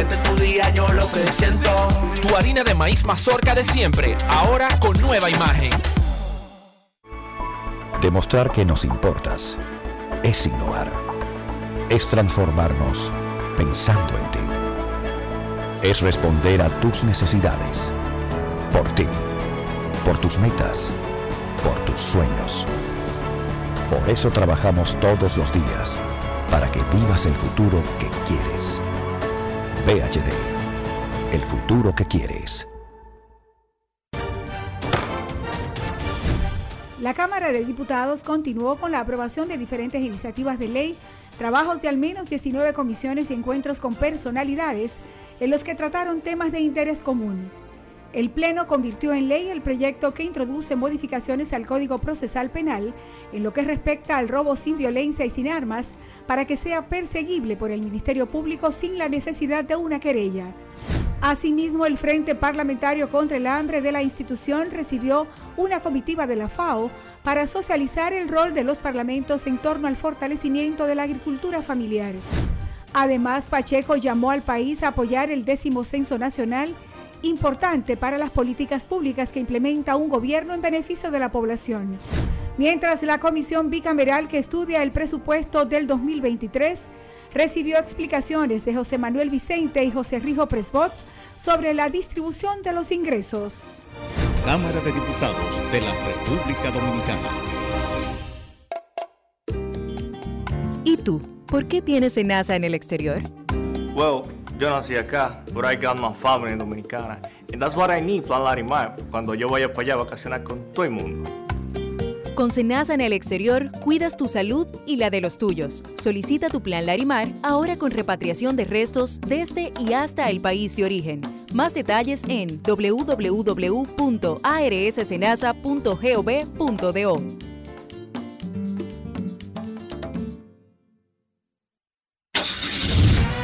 Este es tu día, yo lo que siento. Tu harina de maíz mazorca de siempre, ahora con nueva imagen. Demostrar que nos importas es innovar. Es transformarnos pensando en ti. Es responder a tus necesidades. Por ti. Por tus metas. Por tus sueños. Por eso trabajamos todos los días. Para que vivas el futuro que quieres. VHD. El futuro que quieres. La Cámara de Diputados continuó con la aprobación de diferentes iniciativas de ley, trabajos de al menos 19 comisiones y encuentros con personalidades en los que trataron temas de interés común. El Pleno convirtió en ley el proyecto que introduce modificaciones al Código Procesal Penal en lo que respecta al robo sin violencia y sin armas para que sea perseguible por el Ministerio Público sin la necesidad de una querella. Asimismo, el Frente Parlamentario contra el Hambre de la institución recibió una comitiva de la FAO para socializar el rol de los parlamentos en torno al fortalecimiento de la agricultura familiar. Además, Pacheco llamó al país a apoyar el décimo censo nacional importante para las políticas públicas que implementa un gobierno en beneficio de la población. Mientras la comisión bicameral que estudia el presupuesto del 2023 recibió explicaciones de José Manuel Vicente y José Rijo Presbot sobre la distribución de los ingresos. Cámara de Diputados de la República Dominicana. ¿Y tú? ¿Por qué tienes NASA en el exterior? Well, yo nací acá, but I got my family dominicana. And that's what I need, Plan Larimar, cuando yo vaya para allá a vacacionar con todo el mundo. Con Senasa en el exterior, cuidas tu salud y la de los tuyos. Solicita tu plan Larimar ahora con repatriación de restos desde y hasta el país de origen. Más detalles en www.arssenasa.gov.do.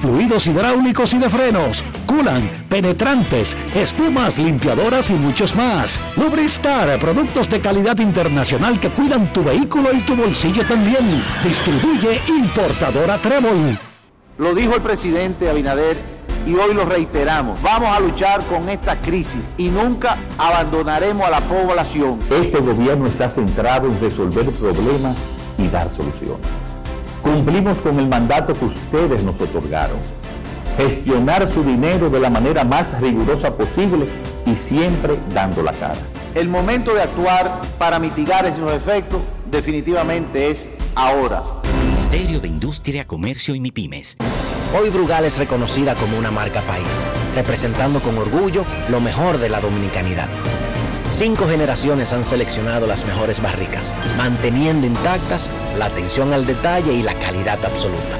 fluidos hidráulicos y de frenos, culan, penetrantes, espumas, limpiadoras y muchos más. Lubristar, productos de calidad internacional que cuidan tu vehículo y tu bolsillo también. Distribuye importadora Trébol. Lo dijo el presidente Abinader y hoy lo reiteramos. Vamos a luchar con esta crisis y nunca abandonaremos a la población. Este gobierno está centrado en resolver problemas y dar soluciones. Cumplimos con el mandato que ustedes nos otorgaron. Gestionar su dinero de la manera más rigurosa posible y siempre dando la cara. El momento de actuar para mitigar esos efectos definitivamente es ahora. Ministerio de Industria, Comercio y MIPIMES. Hoy Brugal es reconocida como una marca país, representando con orgullo lo mejor de la dominicanidad. Cinco generaciones han seleccionado las mejores barricas, manteniendo intactas la atención al detalle y la calidad absoluta.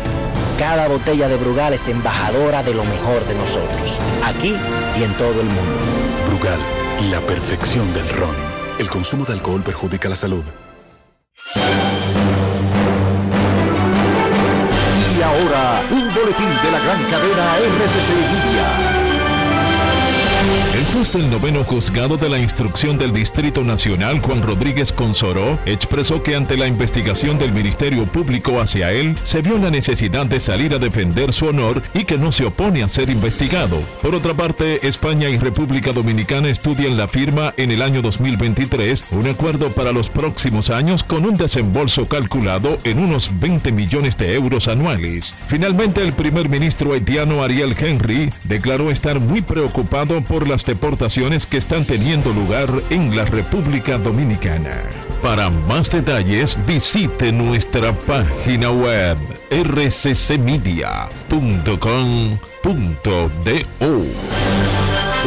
Cada botella de Brugal es embajadora de lo mejor de nosotros, aquí y en todo el mundo. Brugal, la perfección del ron. El consumo de alcohol perjudica la salud. Y ahora, un boletín de la gran cadena RCC Libia. El juez del noveno juzgado de la instrucción del Distrito Nacional, Juan Rodríguez Consoró, expresó que ante la investigación del Ministerio Público hacia él, se vio la necesidad de salir a defender su honor y que no se opone a ser investigado. Por otra parte, España y República Dominicana estudian la firma en el año 2023 un acuerdo para los próximos años con un desembolso calculado en unos 20 millones de euros anuales. Finalmente, el primer ministro haitiano Ariel Henry declaró estar muy preocupado por las deportaciones que están teniendo lugar en la República Dominicana. Para más detalles visite nuestra página web rccmedia.com.do.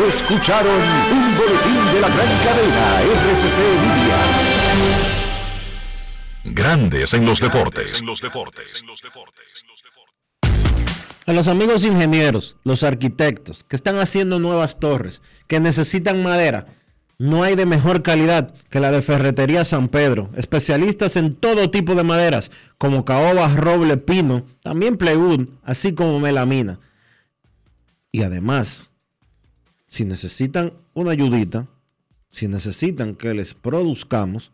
Escucharon un boletín de la gran cadena RCC Media. Grandes en los deportes. A los amigos ingenieros, los arquitectos que están haciendo nuevas torres, que necesitan madera, no hay de mejor calidad que la de Ferretería San Pedro. Especialistas en todo tipo de maderas, como caoba, roble, pino, también plywood, así como melamina. Y además, si necesitan una ayudita, si necesitan que les produzcamos,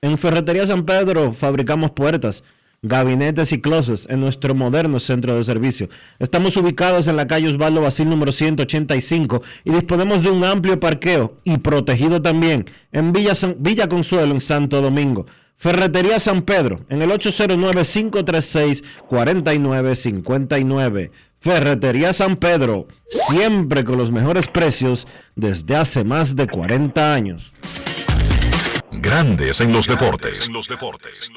en Ferretería San Pedro fabricamos puertas gabinetes y closets en nuestro moderno centro de servicio. Estamos ubicados en la calle Osvaldo Basil número 185 y disponemos de un amplio parqueo y protegido también en Villa, San, Villa Consuelo en Santo Domingo. Ferretería San Pedro en el 809-536-4959. Ferretería San Pedro, siempre con los mejores precios desde hace más de 40 años. Grandes en los deportes. Grandes en los deportes.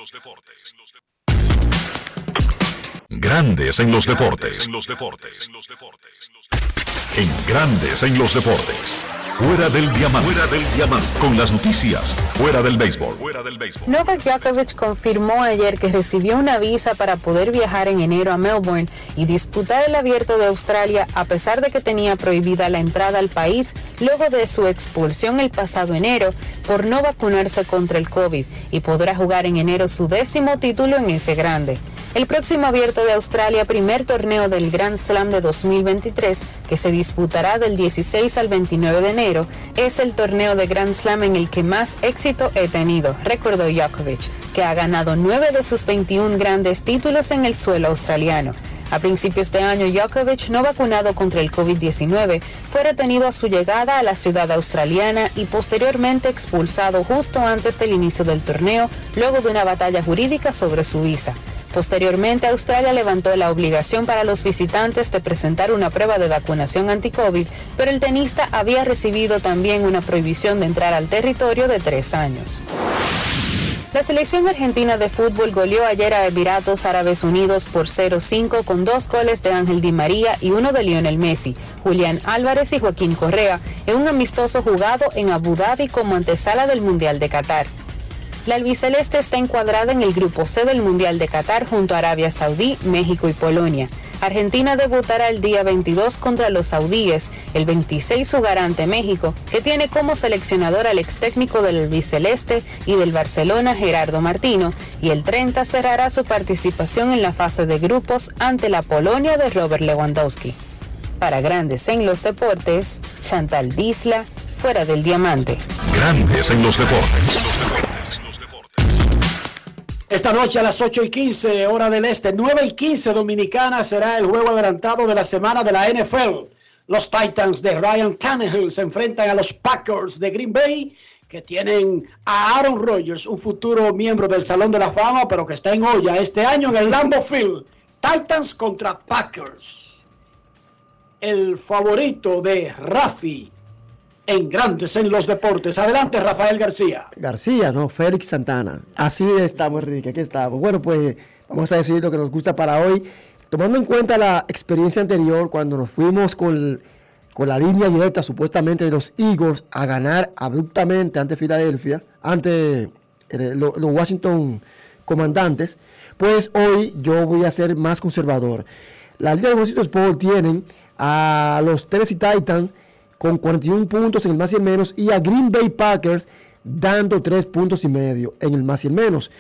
En Grandes en los deportes. Fuera del diamante. Fuera del diamante. Con las noticias. Fuera del béisbol. Fuera del béisbol. Novak Djokovic confirmó ayer que recibió una visa para poder viajar en enero a Melbourne y disputar el Abierto de Australia a pesar de que tenía prohibida la entrada al país luego de su expulsión el pasado enero por no vacunarse contra el COVID y podrá jugar en enero su décimo título en ese grande. El próximo abierto de Australia, primer torneo del Grand Slam de 2023, que se disputará del 16 al 29 de enero, es el torneo de Grand Slam en el que más éxito he tenido, recordó Djokovic, que ha ganado nueve de sus 21 grandes títulos en el suelo australiano. A principios de año, Djokovic, no vacunado contra el COVID-19, fue retenido a su llegada a la ciudad australiana y posteriormente expulsado justo antes del inicio del torneo, luego de una batalla jurídica sobre su visa. Posteriormente, Australia levantó la obligación para los visitantes de presentar una prueba de vacunación anti-COVID, pero el tenista había recibido también una prohibición de entrar al territorio de tres años. La selección argentina de fútbol goleó ayer a Emiratos Árabes Unidos por 0-5 con dos goles de Ángel Di María y uno de Lionel Messi, Julián Álvarez y Joaquín Correa en un amistoso jugado en Abu Dhabi como antesala del Mundial de Qatar. La albiceleste está encuadrada en el grupo C del Mundial de Qatar junto a Arabia Saudí, México y Polonia. Argentina debutará el día 22 contra los saudíes, el 26 jugará ante México, que tiene como seleccionador al ex técnico del albiceleste y del Barcelona Gerardo Martino, y el 30 cerrará su participación en la fase de grupos ante la Polonia de Robert Lewandowski. Para Grandes en los Deportes, Chantal Disla, fuera del diamante. Grandes en los deportes. Esta noche a las 8 y 15, hora del este, 9 y 15 dominicana, será el juego adelantado de la semana de la NFL. Los Titans de Ryan Tannehill se enfrentan a los Packers de Green Bay, que tienen a Aaron Rodgers, un futuro miembro del Salón de la Fama, pero que está en olla este año en el Lambeau Field. Titans contra Packers. El favorito de Rafi en Grandes en los Deportes. Adelante, Rafael García. García, no, Félix Santana. Así estamos, Enrique, aquí estamos. Bueno, pues vamos a decir lo que nos gusta para hoy. Tomando en cuenta la experiencia anterior, cuando nos fuimos con, con la línea directa supuestamente de los Eagles a ganar abruptamente ante Filadelfia, ante eh, los Washington Comandantes, pues hoy yo voy a ser más conservador. La línea de Washington Sport tienen a los Tennessee Titans con 41 puntos en el más y el menos y a Green Bay Packers dando 3 puntos y medio en el más y el menos.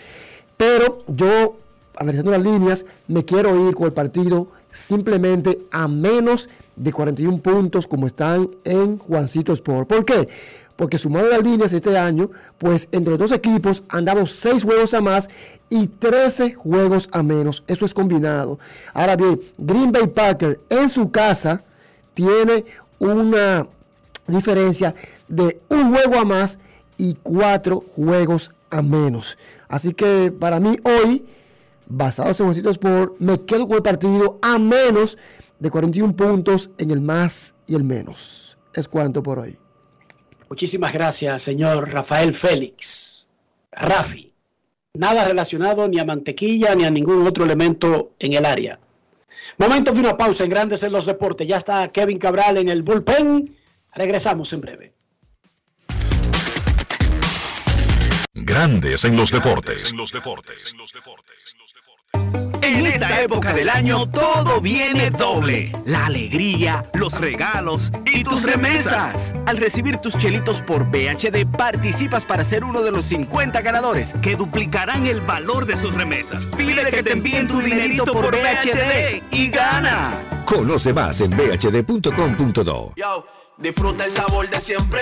Pero yo, analizando las líneas, me quiero ir con el partido simplemente a menos de 41 puntos como están en Juancito Sport. ¿Por qué? Porque sumado las líneas este año, pues entre los dos equipos han dado 6 juegos a más y 13 juegos a menos. Eso es combinado. Ahora bien, Green Bay Packers en su casa tiene una diferencia de un juego a más y cuatro juegos a menos. Así que para mí hoy, basado en Juancito Sport, me quedo con el partido a menos de 41 puntos en el más y el menos. Es cuanto por hoy. Muchísimas gracias, señor Rafael Félix. Rafi, nada relacionado ni a mantequilla ni a ningún otro elemento en el área. Momento de una pausa en Grandes en los Deportes. Ya está Kevin Cabral en el bullpen. Regresamos en breve. Grandes en los deportes. En esta época del año todo viene doble. La alegría, los regalos y tus remesas. Al recibir tus chelitos por BHD participas para ser uno de los 50 ganadores que duplicarán el valor de sus remesas. Pide que te envíen tu dinerito por BHD y gana. Conoce más en bhd.com.do. Yo, disfruta el sabor de siempre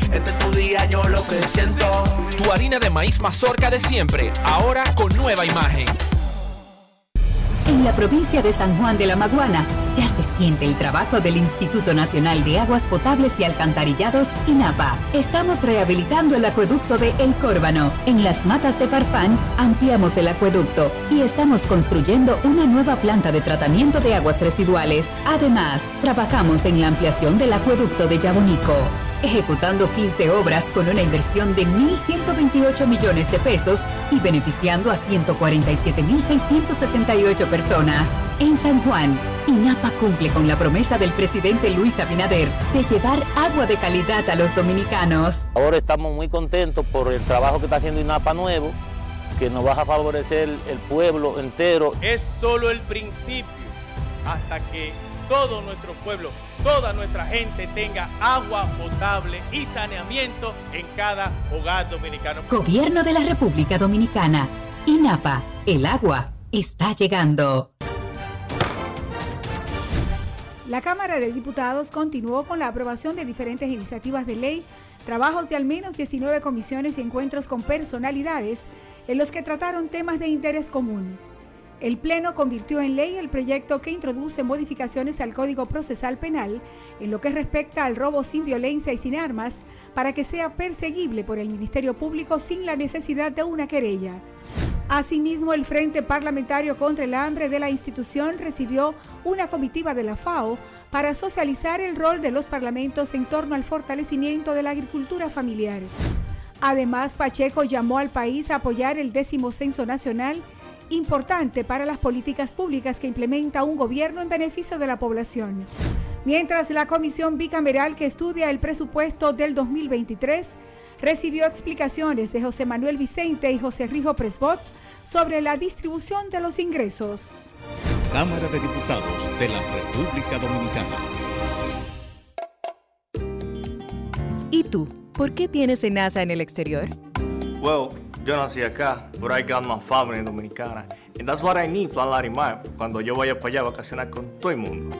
Este es tu día, yo lo que siento. Tu harina de maíz mazorca de siempre, ahora con nueva imagen. En la provincia de San Juan de la Maguana ya se siente el trabajo del Instituto Nacional de Aguas Potables y Alcantarillados, INAPA. Estamos rehabilitando el acueducto de El Córbano. En las matas de Farfán ampliamos el acueducto y estamos construyendo una nueva planta de tratamiento de aguas residuales. Además, trabajamos en la ampliación del acueducto de Yabonico ejecutando 15 obras con una inversión de 1.128 millones de pesos y beneficiando a 147.668 personas. En San Juan, INAPA cumple con la promesa del presidente Luis Abinader de llevar agua de calidad a los dominicanos. Ahora estamos muy contentos por el trabajo que está haciendo INAPA nuevo, que nos va a favorecer el pueblo entero. Es solo el principio hasta que todo nuestro pueblo, toda nuestra gente tenga agua potable y saneamiento en cada hogar dominicano. Gobierno de la República Dominicana. INAPA. El agua está llegando. La Cámara de Diputados continuó con la aprobación de diferentes iniciativas de ley, trabajos de al menos 19 comisiones y encuentros con personalidades en los que trataron temas de interés común. El Pleno convirtió en ley el proyecto que introduce modificaciones al Código Procesal Penal en lo que respecta al robo sin violencia y sin armas para que sea perseguible por el Ministerio Público sin la necesidad de una querella. Asimismo, el Frente Parlamentario contra el Hambre de la institución recibió una comitiva de la FAO para socializar el rol de los parlamentos en torno al fortalecimiento de la agricultura familiar. Además, Pacheco llamó al país a apoyar el décimo censo nacional importante para las políticas públicas que implementa un gobierno en beneficio de la población. Mientras la comisión bicameral que estudia el presupuesto del 2023 recibió explicaciones de José Manuel Vicente y José Rijo Presbot sobre la distribución de los ingresos. Cámara de Diputados de la República Dominicana. ¿Y tú? ¿Por qué tienes NASA en el exterior? Well, yo nací acá, but I got my family dominicana. And that's what I need, Plan Larimar, cuando yo vaya para allá a vacacionar con todo el mundo.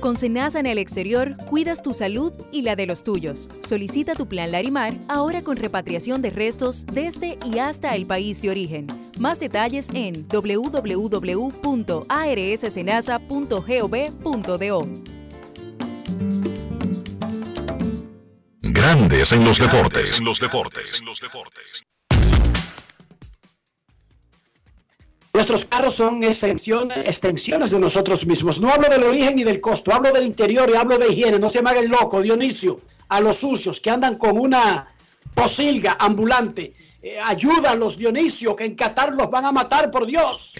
Con Senasa en el exterior, cuidas tu salud y la de los tuyos. Solicita tu plan Larimar ahora con repatriación de restos desde y hasta el país de origen. Más detalles en www.arssenasa.gov.do. Grandes en los deportes. En los deportes. Nuestros carros son extensiones, de nosotros mismos. No hablo del origen ni del costo, hablo del interior y hablo de higiene. No se me el loco, Dionisio, a los sucios que andan con una posilga ambulante. Eh, ayúdalos, Dionisio, que en Qatar los van a matar, por Dios.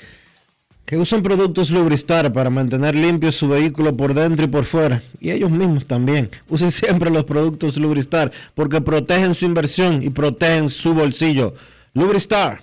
Que usen productos Lubristar para mantener limpio su vehículo por dentro y por fuera. Y ellos mismos también. Usen siempre los productos Lubristar porque protegen su inversión y protegen su bolsillo. Lubristar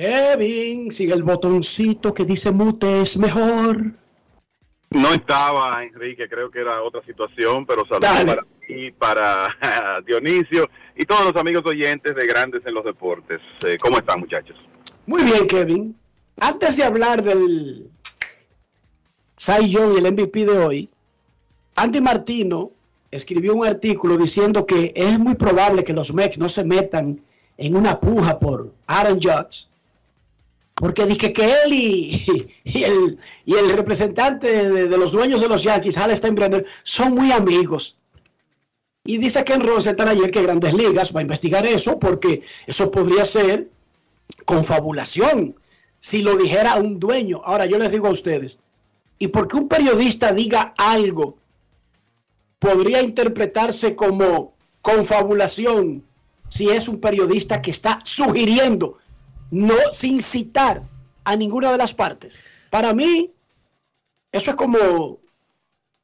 Kevin, sigue el botoncito que dice mute es mejor. No estaba, Enrique, creo que era otra situación, pero saludos para ti, para Dionisio y todos los amigos oyentes de Grandes en los Deportes. Eh, ¿Cómo están, muchachos? Muy bien, Kevin. Antes de hablar del Cy Young y el MVP de hoy, Andy Martino escribió un artículo diciendo que es muy probable que los Mex no se metan en una puja por Aaron Judge porque dije que él y, el, y el representante de, los dueños de los Yankees, Hal Steinbrenner, son muy amigos. Y dice Ken Rosenthal ayer que Grandes Ligas va a investigar eso porque eso podría ser confabulación si lo dijera un dueño. Ahora yo les digo a ustedes, ¿y por qué un periodista diga algo podría interpretarse como confabulación si es un periodista que está sugiriendo no sin citar a ninguna de las partes. Para mí, eso es como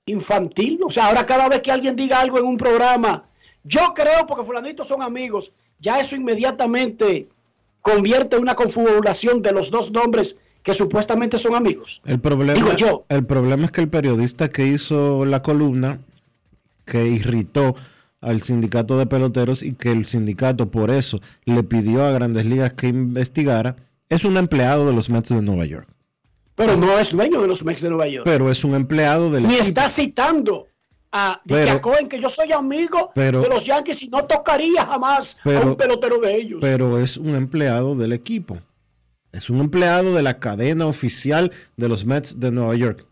infantil. O sea, ahora cada vez que alguien diga algo en un programa, yo creo porque fulanitos son amigos, ya eso inmediatamente convierte en una confabulación de los dos nombres que supuestamente son amigos. El problema, Digo yo. el problema es que el periodista que hizo la columna, que irritó al sindicato de peloteros y que el sindicato por eso le pidió a Grandes Ligas que investigara, es un empleado de los Mets de Nueva York. Pero no es dueño de los Mets de Nueva York. Pero es un empleado del Ni está citando a, Pero- Cohen que yo soy amigo pero- de los Yankees y no tocaría jamás a un pelotero de ellos. Pero es un empleado del equipo. Es un empleado de la cadena oficial de los Mets de Nueva York.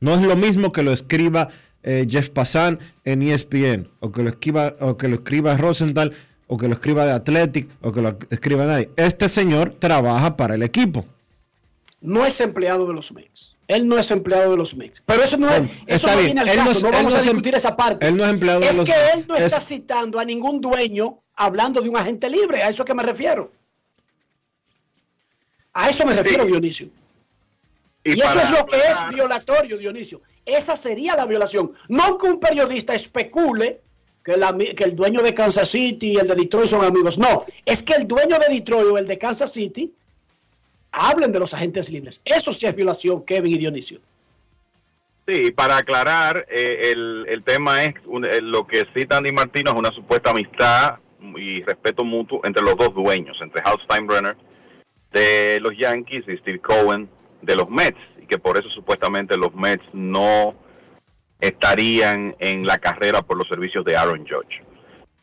No es lo mismo que lo escriba eh, Jeff Passan en ESPN, o que lo escriba, o que lo escriba Rosenthal, o que lo escriba de Athletic, o que lo escriba nadie. Este señor trabaja para el equipo. no es empleado de los Mets. Él no es empleado de los Mets. Pero eso no, es, eso está no bien. viene al Él caso. es- No, él vamos no a es em- discutir esa parte. él no es empleado de Es los que Mets. él no Es- está citando a ningún dueño hablando de un agente libre. A eso que me refiero. A eso me refiero, Dionisio. Y, eso para es lo que es violatorio, Dionisio. Esa sería la violación. No que un periodista especule que, la- que el dueño de Kansas City y el de Detroit son amigos. No, es que el dueño de Detroit o el de Kansas City hablen de los agentes libres. Eso sí es violación, Kevin y Dionisio. Sí, para aclarar, eh, el, el tema es un- eh, lo que cita Andy Martino es una supuesta amistad y respeto mutuo entre los dos dueños, entre Hal Steinbrenner de los Yankees y Steve Cohen de los Mets, que por eso supuestamente los Mets no estarían en la carrera por los servicios de Aaron Judge.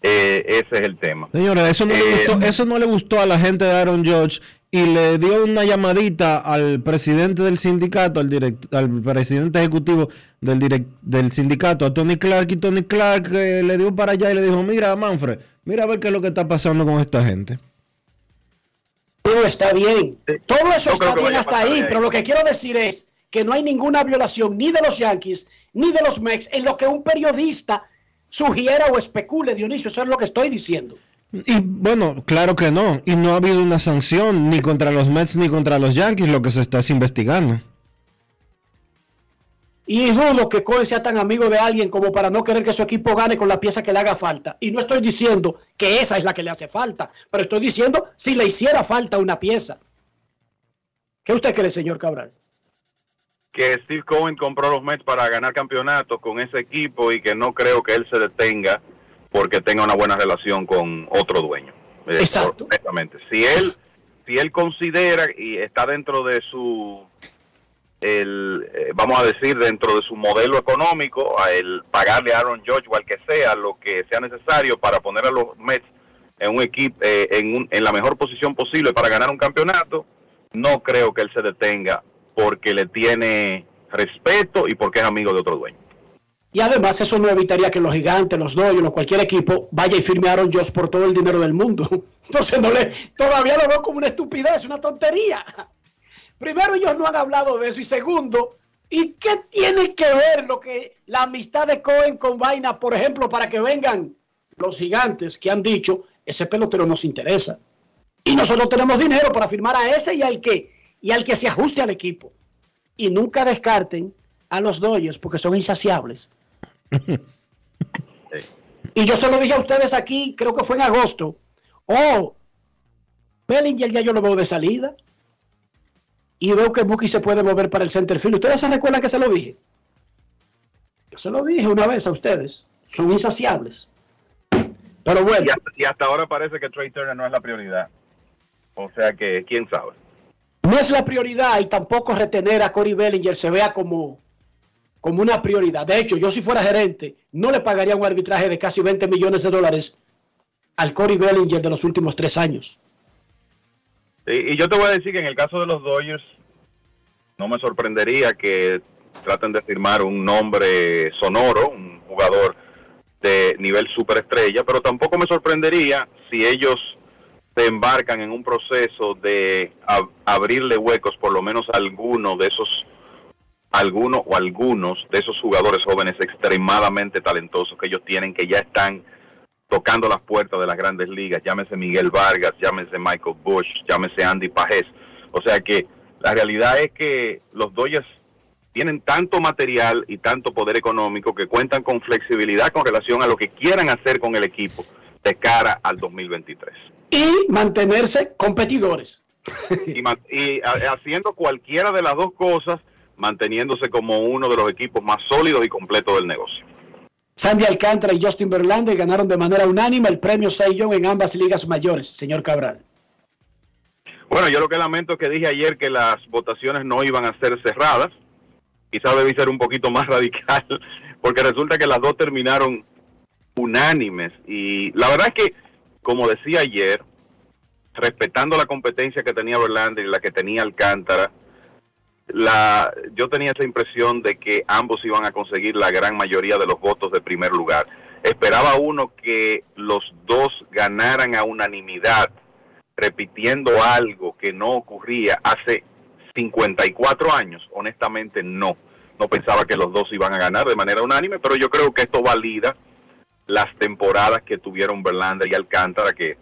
Eh, ese es el tema. Señores, eso no, le Eh, gustó, eso no le gustó a la gente de Aaron Judge y le dio una llamadita al presidente del sindicato, al, direct- al presidente ejecutivo del, direct- del sindicato, a Tony Clark, y Tony Clark eh, le dio para allá y le dijo, mira, Manfred, mira a ver qué es lo que está pasando con esta gente. Todo está bien. Todo eso No está bien hasta ahí, ahí. pero lo que quiero decir es que no hay ninguna violación ni de los Yankees ni de los Mets en lo que un periodista sugiera o especule, Dionisio. Eso es lo que estoy diciendo. Y bueno, claro que no. Y no ha habido una sanción ni contra los Mets ni contra los Yankees, lo que se está es investigando. Y dudo que Cohen sea tan amigo de alguien como para no querer que su equipo gane con la pieza que le haga falta. Y no estoy diciendo que esa es la que le hace falta, pero estoy diciendo si le hiciera falta una pieza. ¿Qué usted cree, señor Cabral? que Steve Cohen compró los Mets para ganar campeonatos con ese equipo y que no creo que él se detenga porque tenga una buena relación con otro dueño. Eh, Exacto. honestamente. Si él, si él considera y está dentro de su, el, eh, vamos a decir, dentro de su modelo económico, a el pagarle a Aaron Judge o al que sea lo que sea necesario para poner a los Mets en un equipo, eh, en, un- en la mejor posición posible para ganar un campeonato, no creo que él se detenga porque le tiene respeto y porque es amigo de otro dueño. Y además eso no evitaría que los gigantes, los Dodgers, cualquier equipo vaya y firme a Aaron Josh por todo el dinero del mundo. Entonces no le, todavía lo veo como una estupidez, una tontería. Primero ellos no han hablado de eso y segundo, ¿y qué tiene que ver lo que la amistad de Cohen con Vaina, por ejemplo, para que vengan los gigantes que han dicho ese pelotero nos interesa y nosotros tenemos dinero para firmar a ese y al que y al que se ajuste al equipo y nunca descarten a los Dodgers porque son insaciables. Y yo se lo dije a ustedes aquí, creo que fue en agosto. Oh, Bellinger ya yo lo veo de salida. Y veo que Buki se puede mover para el center field. ¿Ustedes se recuerdan que se lo dije? Yo se lo dije una vez a ustedes. Son insaciables. Pero bueno. Y hasta, y hasta ahora parece que Trey Turner no es la prioridad. O sea que, quién sabe. No es la prioridad y tampoco retener a Cory Bellinger se vea como, como una prioridad. De hecho, yo si fuera gerente, no le pagaría un arbitraje de casi 20 millones de dólares al Cory Bellinger de los últimos tres años. Y, y yo te voy a decir que en el caso de los Dodgers, no me sorprendería que traten de firmar un nombre sonoro, un jugador de nivel superestrella, pero tampoco me sorprendería si ellos se embarcan en un proceso de ab- abrirle huecos, por lo menos a alguno de esos, alguno o algunos de esos jugadores jóvenes extremadamente talentosos que ellos tienen, que ya están tocando las puertas de las grandes ligas, llámese Miguel Vargas, llámese Michael Bush, llámese Andy Pajés. O sea que la realidad es que los Dodgers tienen tanto material y tanto poder económico que cuentan con flexibilidad con relación a lo que quieran hacer con el equipo de cara al 2023. Y mantenerse competidores. y, haciendo cualquiera de las dos cosas, manteniéndose como uno de los equipos más sólidos y completos del negocio. Sandy Alcántara y Justin Verlander ganaron de manera unánime el premio Young en ambas ligas mayores, señor Cabral. Bueno, yo lo que lamento es que dije ayer que las votaciones no iban a ser cerradas. Quizás debí ser un poquito más radical, porque resulta que las dos terminaron unánimes. Y la verdad es que, como decía ayer, respetando la competencia que tenía Verlander y la que tenía Alcántara, la, yo tenía esa impresión de que ambos iban a conseguir la gran mayoría de los votos de primer lugar. Esperaba uno que los dos ganaran a unanimidad, repitiendo algo que no ocurría hace 54 años. Honestamente, no. No pensaba que los dos iban a ganar de manera unánime, pero yo creo que esto valida las temporadas que tuvieron Verlander y Alcántara, que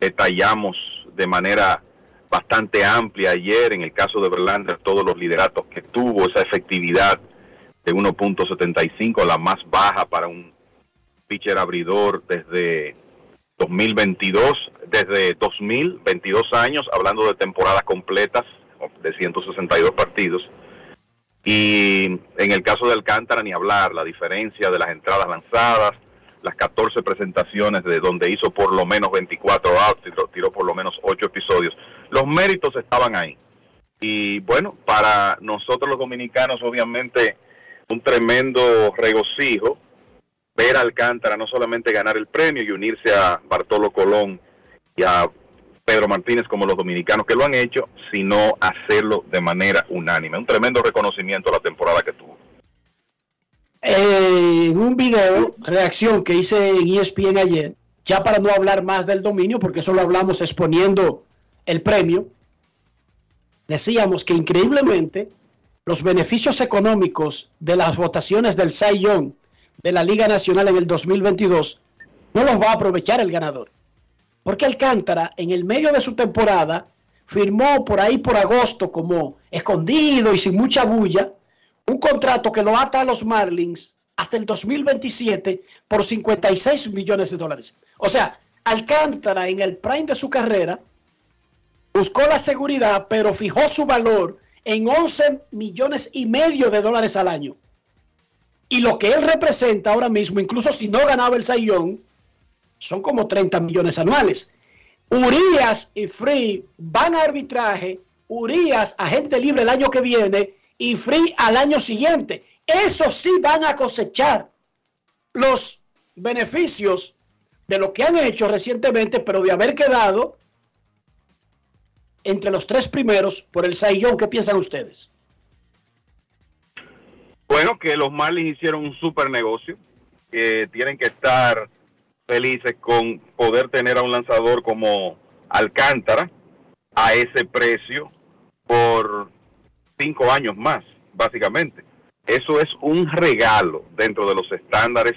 detallamos de manera bastante amplia ayer, en el caso de Verlander, todos los lideratos que tuvo, esa efectividad de 1.75, la más baja para un pitcher abridor desde 2022, desde 2022 años, hablando de temporadas completas de 162 partidos. Y en el caso de Alcántara, ni hablar, la diferencia de las entradas lanzadas, las 14 presentaciones de donde hizo por lo menos 24 outs, tiró, tiró por lo menos 8 episodios. Los méritos estaban ahí. Y bueno, para nosotros los dominicanos, obviamente, un tremendo regocijo ver a Alcántara no solamente ganar el premio y unirse a Bartolo Colón y a Pedro Martínez como los dominicanos que lo han hecho, sino hacerlo de manera unánime. Un tremendo reconocimiento a la temporada que tuvo. En un video, reacción que hice en ESPN ayer, ya para no hablar más del dominio, porque eso lo hablamos exponiendo el premio, decíamos que increíblemente los beneficios económicos de las votaciones del Cy Young de la Liga Nacional en el 2022 no los va a aprovechar el ganador. Porque Alcántara, en el medio de su temporada, firmó por ahí por agosto, como escondido y sin mucha bulla, un contrato que lo ata a los Marlins hasta el 2027 por 56 millones de dólares. O sea, Alcántara en el prime de su carrera buscó la seguridad, pero fijó su valor en 11 millones y medio de dólares al año. Y lo que él representa ahora mismo, incluso si no ganaba el Sayón, son como 30 millones anuales. Urias y Free van a arbitraje, Urias agente libre el año que viene y Free al año siguiente. Eso sí van a cosechar los beneficios de lo que han hecho recientemente, pero de haber quedado entre los tres primeros por el Sayón. ¿Qué piensan ustedes? Bueno, que los Marlins hicieron un super negocio, que tienen que estar felices con poder tener a un lanzador como Alcántara a ese precio por cinco años más, básicamente. Eso es un regalo dentro de los estándares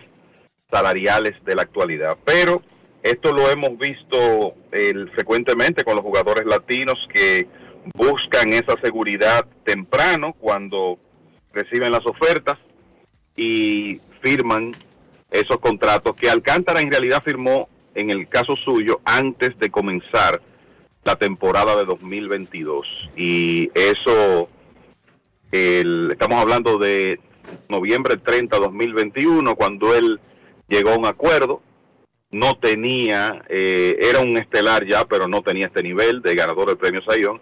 salariales de la actualidad. Pero esto lo hemos visto eh, frecuentemente con los jugadores latinos que buscan esa seguridad temprano cuando reciben las ofertas y firman esos contratos que Alcántara en realidad firmó en el caso suyo antes de comenzar la temporada de 2022 y eso el- estamos hablando de noviembre 30 2021 cuando él llegó a un acuerdo no tenía eh, era un estelar ya pero no tenía este nivel de ganador del premio Sayón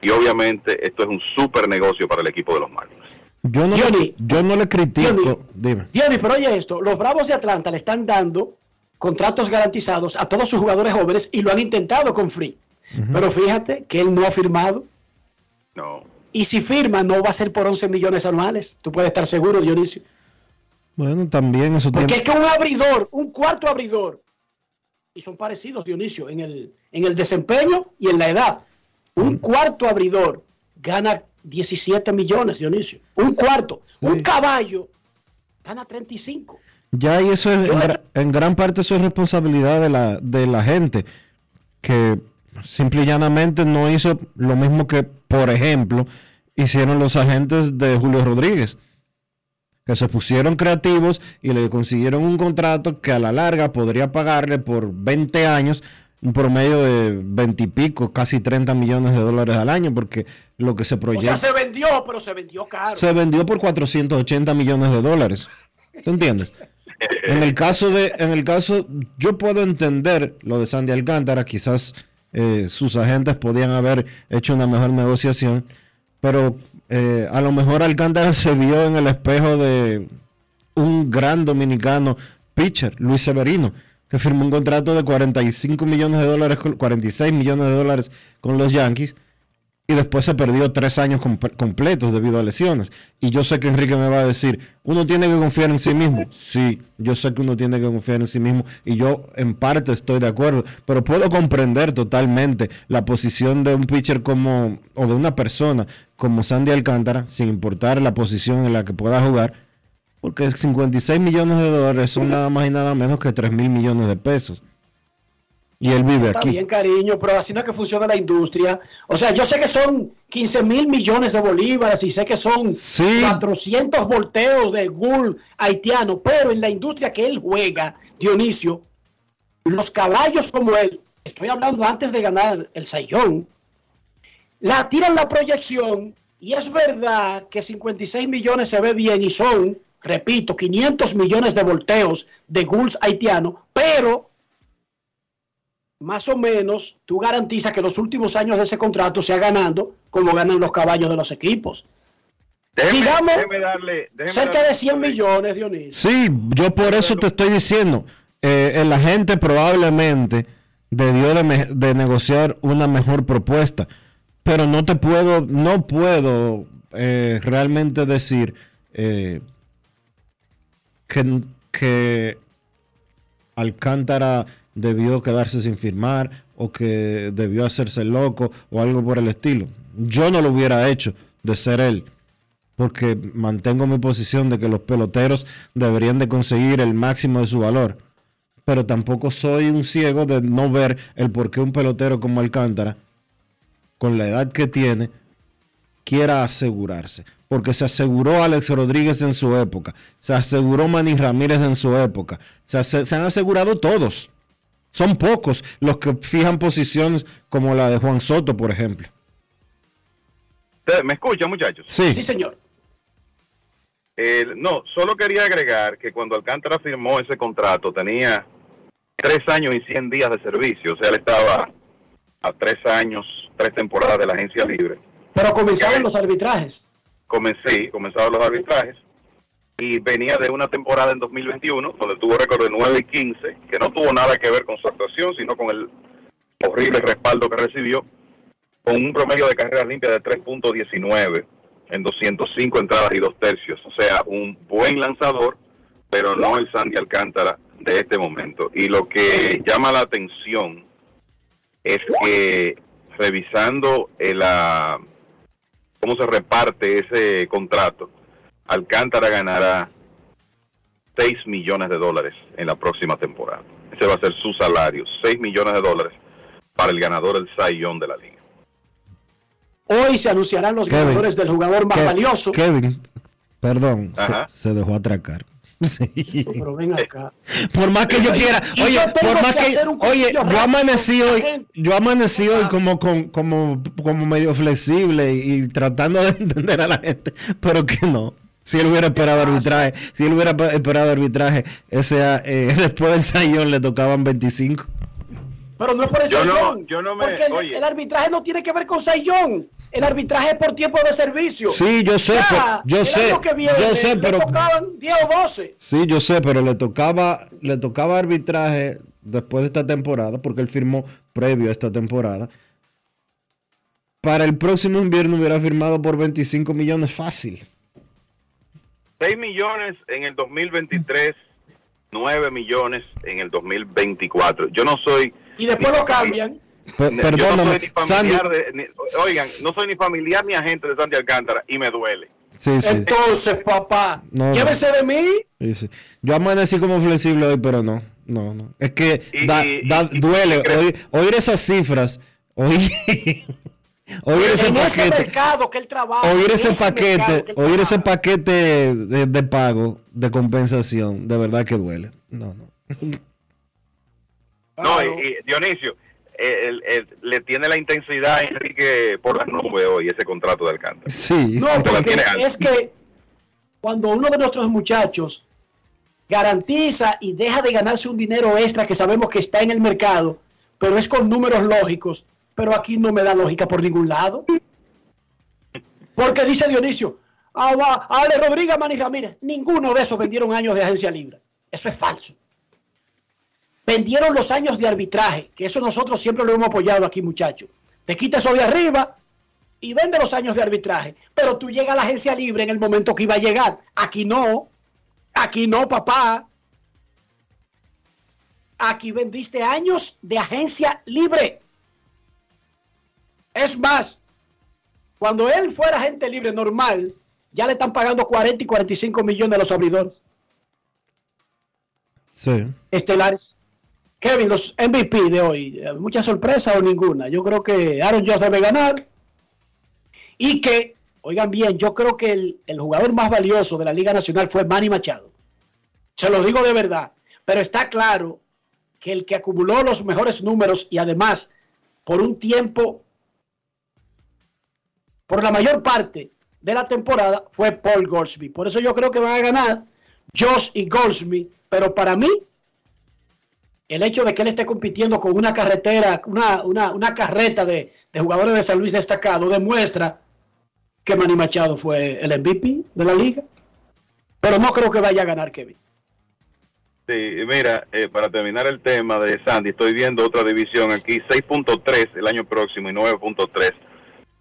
y obviamente esto es un super negocio para el equipo de los Marlins Yo no, le, yo no le critico. Dime. Diony, pero oye esto, los Bravos de Atlanta le están dando contratos garantizados a todos sus jugadores jóvenes y lo han intentado con Free. Pero fíjate que él no ha firmado. No. Y si firma, no va a ser por 11 millones anuales. Tú puedes estar seguro, Dionisio. Bueno, también eso Porque tiene. es que un abridor, un cuarto abridor, y son parecidos, Dionisio, en el, en el desempeño y en la edad. Un cuarto abridor gana 17 millones, Dionisio. Un cuarto. Un caballo gana 35. Ya, y eso es, en gran parte eso es responsabilidad de la, de la gente, que simple y llanamente no hizo lo mismo que, por ejemplo, hicieron los agentes de Julio Rodríguez, que se pusieron creativos y le consiguieron un contrato que a la larga podría pagarle por 20 años un promedio de 20 y pico, casi 30 millones de dólares al año, porque lo que se O proyecta sea, se vendió, pero se vendió caro. se vendió por 480 millones de dólares. ¿Tú entiendes? En el caso de, en el caso, yo puedo entender lo de Sandy Alcántara, quizás eh, sus agentes podían haber hecho una mejor negociación, pero eh, a lo mejor Alcántara se vio en el espejo de un gran dominicano pitcher, Luis Severino, que firmó un contrato de 45 millones de dólares, con- 46 millones de dólares con los Yankees, y después se perdió tres años com- completos debido a lesiones. Y yo sé que Enrique me va a decir, uno tiene que confiar en sí mismo. Sí, yo sé que uno tiene que confiar en sí mismo y yo en parte estoy de acuerdo, pero puedo comprender totalmente la posición de un pitcher como, o de una persona como Sandy Alcántara, sin importar la posición en la que pueda jugar, porque 56 millones de dólares son nada más y nada menos que 3 mil millones de pesos. Y él vive Está aquí. bien, cariño, pero así no es que funciona la industria. O sea, yo sé que son 15 mil millones de bolívares y sé que son 400 volteos de gul haitiano, pero en la industria que él juega, Dionisio, los caballos como él, estoy hablando antes de ganar el sayón, la tiran la proyección y es verdad que 56 millones se ve bien y son, repito, 500 millones de volteos de gulls haitianos, pero más o menos tú garantizas que los últimos años de ese contrato sea ganando como ganan los caballos de los equipos. Déjeme, Digamos, déjeme darle, déjeme cerca darle- de 100 millones, Dionisio. Sí, yo por eso te estoy diciendo, eh, el agente probablemente debió de, me- de negociar una mejor propuesta, pero no te puedo, no puedo eh, realmente decir eh, que, que Alcántara debió quedarse sin firmar o que debió hacerse loco o algo por el estilo. Yo no lo hubiera hecho de ser él porque mantengo mi posición de que los peloteros deberían de conseguir el máximo de su valor. Pero tampoco soy un ciego de no ver el por qué un pelotero como Alcántara, con la edad que tiene, quiera asegurarse. Porque se aseguró Alex Rodríguez en su época, se aseguró Manny Ramírez en su época, se, han asegurado todos. Son pocos los que fijan posiciones como la de Juan Soto, por ejemplo. ¿Ustedes ¿Me escuchan, muchachos? Sí. Sí, señor. Eh, no, solo quería agregar que cuando Alcántara firmó ese contrato tenía tres años y 100 días de servicio, o sea, él estaba a tres años, tres temporadas de la agencia libre. Pero comenzaron los arbitrajes. Comencé, comenzaron los arbitrajes y venía de una temporada en 2021 donde tuvo récord de 9 y 15, que no tuvo nada que ver con su actuación, sino con el horrible respaldo que recibió, con un promedio de carreras limpias de 3.19 en 205 entradas y dos tercios. O sea, un buen lanzador, pero no el Sandy Alcántara de este momento. Y lo que llama la atención es que revisando el, ah, cómo se reparte ese contrato, Alcántara ganará 6 millones de dólares en la próxima temporada. Ese va a ser su salario, 6 millones de dólares para el ganador del Young de la liga. Hoy se anunciarán los Kevin. ganadores del jugador más valioso. Kevin, perdón, se, dejó atracar. Sí. Pero ven acá. Por más que yo quiera, oye, yo por más que oye, yo amanecí hoy, yo amanecí hoy como con, como, como medio flexible y, tratando de entender a la gente, pero que no. Si él hubiera esperado arbitraje, si él hubiera pe- esperado arbitraje, ese eh, después del sayón le tocaban 25. Pero no es por el Yo no- sayón, yo no me- porque el, oye. el arbitraje no tiene que ver con sayón. El arbitraje es por tiempo de servicio. Sí, yo sé, Ya, pero- yo sé, viene yo sé, le pero- tocaban 10 o 12. Sí, yo sé, pero le tocaba, le tocaba arbitraje después de esta temporada, porque él firmó previo a esta temporada. Para el próximo invierno hubiera firmado por 25 millones fácil. 6 millones en el 2023, 9 millones en el 2024. Yo no soy... Y después lo cambian. Yo no perdóname, soy ni Sandy. familiar de, ni- oigan, no soy ni familiar ni agente de Sandy Alcántara y me duele. Sí, sí. Entonces, papá, No, no. llévese de mí. sí, sí. Yo amanecí como flexible hoy, pero no. No, no. Es que Y- da- da- y- duele y oír esas cifras. Oír, Oír ese en ese paquete. mercado que él trabaja. Oír ese paquete, oír ese paquete de, de pago, de compensación, de verdad que duele. No, no. No, y, y Dionisio, eh, el- el- le tiene la intensidad a Enrique por las nubes hoy ese contrato de Alcántara. Sí. No, porque es que cuando uno de nuestros muchachos garantiza y deja de ganarse un dinero extra que sabemos que está en el mercado, pero es con números lógicos, pero aquí no me da lógica por ningún lado. Porque dice Dionisio, ah, Ale Rodríguez, Manny Ramírez, ninguno de esos vendieron años de agencia libre. Eso es falso. Vendieron los años de arbitraje, que eso nosotros siempre lo hemos apoyado aquí, muchachos. Te quita eso de arriba y vende los años de arbitraje. Pero tú llegas a la agencia libre en el momento que iba a llegar. Aquí no. Aquí no, papá. Aquí vendiste años de agencia libre. Es más, cuando él fuera agente libre normal, ya le están pagando 40 y 45 millones a los abridores Sí. estelares. Kevin, los MVP de hoy, eh, ¿mucha sorpresa o ninguna? Yo creo que Aaron Jones debe ganar. Y que, oigan bien, yo creo que el, el jugador más valioso de la Liga Nacional fue Manny Machado. Se lo digo de verdad. Pero está claro que el que acumuló los mejores números y además por un tiempo, por la mayor parte de la temporada, fue Paul Goldsmith. Por eso yo creo que van a ganar Josh y Goldsmith. Pero para mí, el hecho de que él esté compitiendo con una carretera, una, una, una carreta de, jugadores de San Luis destacado, demuestra que Manny Machado fue el MVP de la liga. Pero no creo que vaya a ganar Kevin. Sí, mira, eh, para terminar el tema de Sandy, estoy viendo otra división aquí, 6.3 el año próximo y 9.3.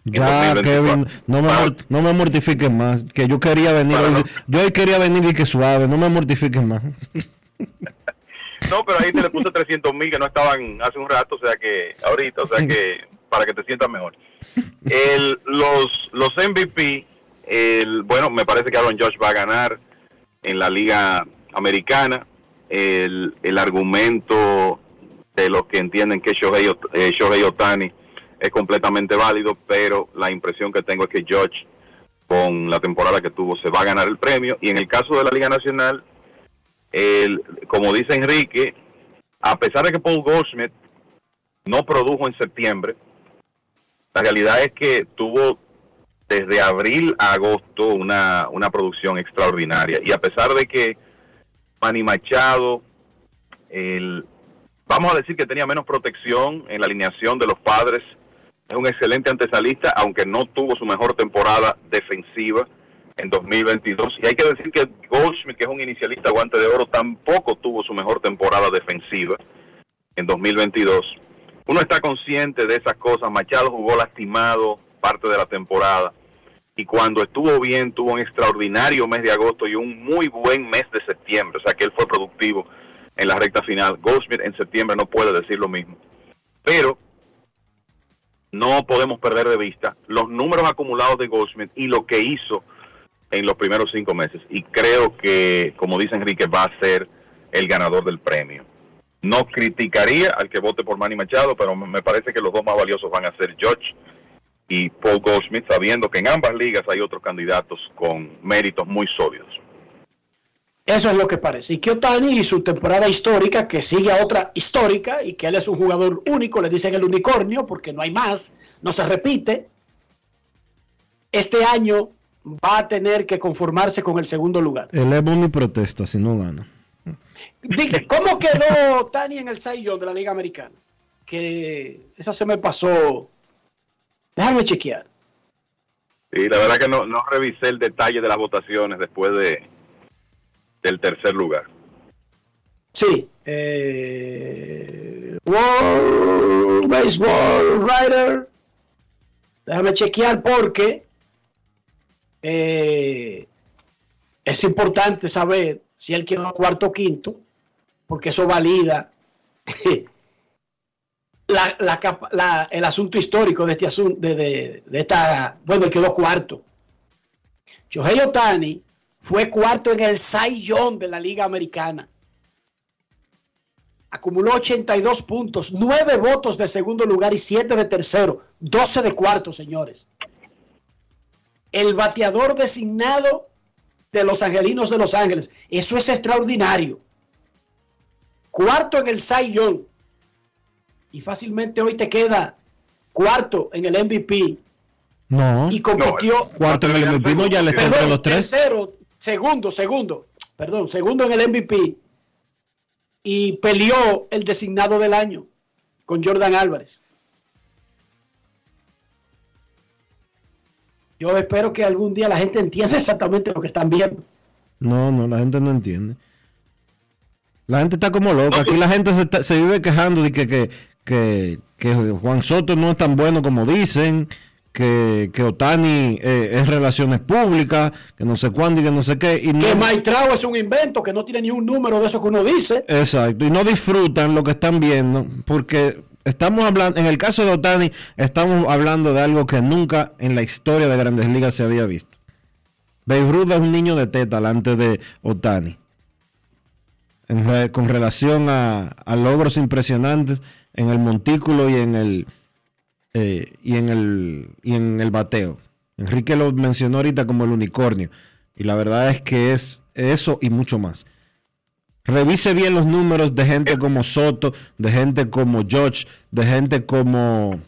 Ya, 2024. Kevin, no me, no me mortifiques más. Que yo quería venir Para hoy. no- Yo hoy quería venir y que suave. No me mortifiques más. No, pero ahí te le puse 300 mil que no estaban hace un rato, o sea que ahorita, o sea que para que te sientas mejor. El, los, los MVP, el, bueno, me parece que Aaron Josh va a ganar en la liga americana. El, el argumento de los que entienden que Shohei, eh, Shohei Otani es completamente válido, pero la impresión que tengo es que Josh, con la temporada que tuvo, se va a ganar el premio. Y en el caso de la Liga Nacional, el, como dice Enrique, a pesar de que Paul Goldschmidt no produjo en septiembre, la realidad es que tuvo desde abril a agosto una, una producción extraordinaria. Y a pesar de que Manny Machado, el, vamos a decir que tenía menos protección en la alineación de los padres, es un excelente antesalista, aunque no tuvo su mejor temporada defensiva en 2022. Y hay que decir que Goldschmidt, que es un inicialista guante de oro, tampoco tuvo su mejor temporada defensiva en 2022. Uno está consciente de esas cosas. Machado jugó lastimado parte de la temporada y cuando estuvo bien tuvo un extraordinario mes de agosto y un muy buen mes de septiembre. O sea que él fue productivo en la recta final. Goldschmidt en septiembre no puede decir lo mismo. Pero no podemos perder de vista los números acumulados de Goldschmidt y lo que hizo en los primeros cinco meses. Y creo que, como dice Enrique, va a ser el ganador del premio. No criticaría al que vote por Manny Machado, pero me parece que los dos más valiosos van a ser George y Paul Goldschmidt, sabiendo que en ambas ligas hay otros candidatos con méritos muy sólidos. Eso es lo que parece. Y que Otani y su temporada histórica, que sigue a otra histórica, y que él es un jugador único, le dicen el unicornio, porque no hay más, no se repite. Este año va a tener que conformarse con el segundo lugar. Elevo mi protesta si no gana. ¿Cómo quedó Otani en el Young de la Liga Americana? Que esa se me pasó. Déjame chequear. Sí, la verdad que no, no revisé el detalle de las votaciones después de del tercer lugar. Sí. Eh, World Baseball Writer. Déjame chequear porque eh, es importante saber si él quedó cuarto o quinto, porque eso valida el asunto histórico de este asunto, de- de esta, bueno, él quedó cuarto. Shohei Otani fue cuarto en el Cy Young de la Liga Americana. acumuló 82 puntos, 9 votos de segundo lugar y 7 de tercero, 12 de cuarto, señores. El bateador designado de los Angelinos de Los Ángeles. Eso es extraordinario. Cuarto en el Cy Young. Y fácilmente hoy te queda cuarto en el MVP. No. Y compitió. Cuarto en el MVP, no, ya le está entre los tres. tercero, segundo, segundo. Perdón, segundo en el MVP. Y peleó el designado del año con Jordan Álvarez. Yo espero que algún día la gente entienda exactamente lo que están viendo. No, no, la gente no entiende. La gente está como loca. Aquí la gente se, está- se vive quejando de que, que, que, que Juan Soto no es tan bueno como dicen, que, que Otani eh, es relaciones públicas, que no sé cuándo y que no sé qué. Y no, Que Maitrao es un invento, que no tiene ni un número de eso que uno dice. Exacto, y no disfrutan lo que están viendo, porque estamos hablando, en el caso de Otani, estamos hablando de algo que nunca en la historia de Grandes Ligas se había visto. Babe Ruth es un niño de teta delante de Otani. En con relación a, a logros impresionantes en el montículo y en el eh, y en el y en el bateo. Enrique lo mencionó ahorita como el unicornio. Y la verdad es que es eso y mucho más. Revise bien los números de gente como Soto, de gente como George, de gente como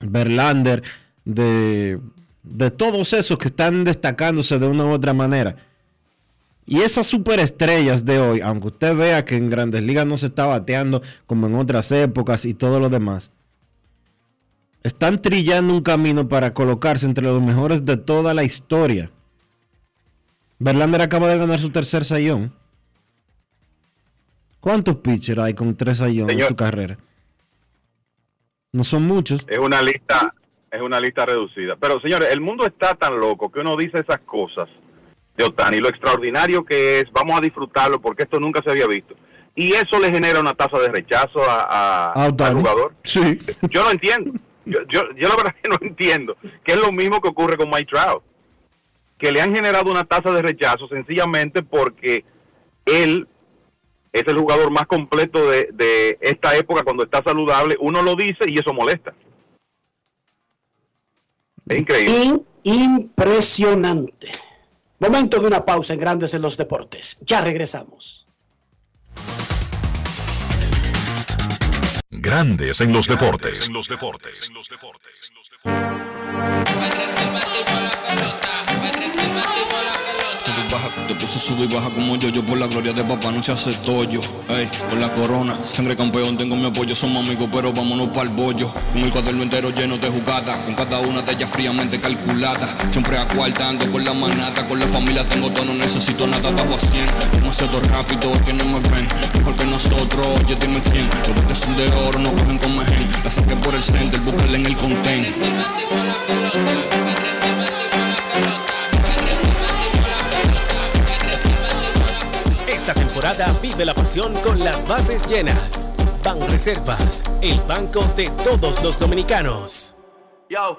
Verlander, de, de todos esos que están destacándose de una u otra manera. Y esas superestrellas de hoy, aunque usted vea que en grandes ligas no se está bateando como en otras épocas y todo lo demás, están trillando un camino para colocarse entre los mejores de toda la historia. Verlander acaba de ganar su tercer sayón. ¿Cuántos pitchers hay con tres sayones en su carrera? No son muchos. Es una lista, es una lista reducida. Pero señores, el mundo está tan loco que uno dice esas cosas de Otani, lo extraordinario que es, vamos a disfrutarlo porque esto nunca se había visto. Y eso le genera una tasa de rechazo a, a- A al jugador. Sí. Yo no entiendo. Yo, yo, yo la verdad que no entiendo. Que es lo mismo que ocurre con Mike Trout. Que le han generado una tasa de rechazo sencillamente porque él es el jugador más completo de, de esta época cuando está saludable. Uno lo dice y eso molesta. Es increíble. In- impresionante. Momento de una pausa en Grandes en los Deportes. Ya regresamos. Grandes en los deportes. los deportes. Te puse sube y baja como yo, yo por la gloria de papá no se hace tollo, ey, por la corona, sangre campeón, tengo mi apoyo, somos amigos, pero vámonos para el bollo, con el cuaderno entero lleno de jugadas, con cada una de ellas fríamente calculada, siempre acuartando con la manata, con la familia tengo todo, no necesito nada, bajo a 100, demasiado rápido, es que no me ven, mejor que nosotros, oye dime quién, los que son de oro no cogen con mejen, la saqué por el center, búscala en el content. Vive la pasión con las bases llenas. Ban Reservas, el banco de todos los dominicanos. Yo,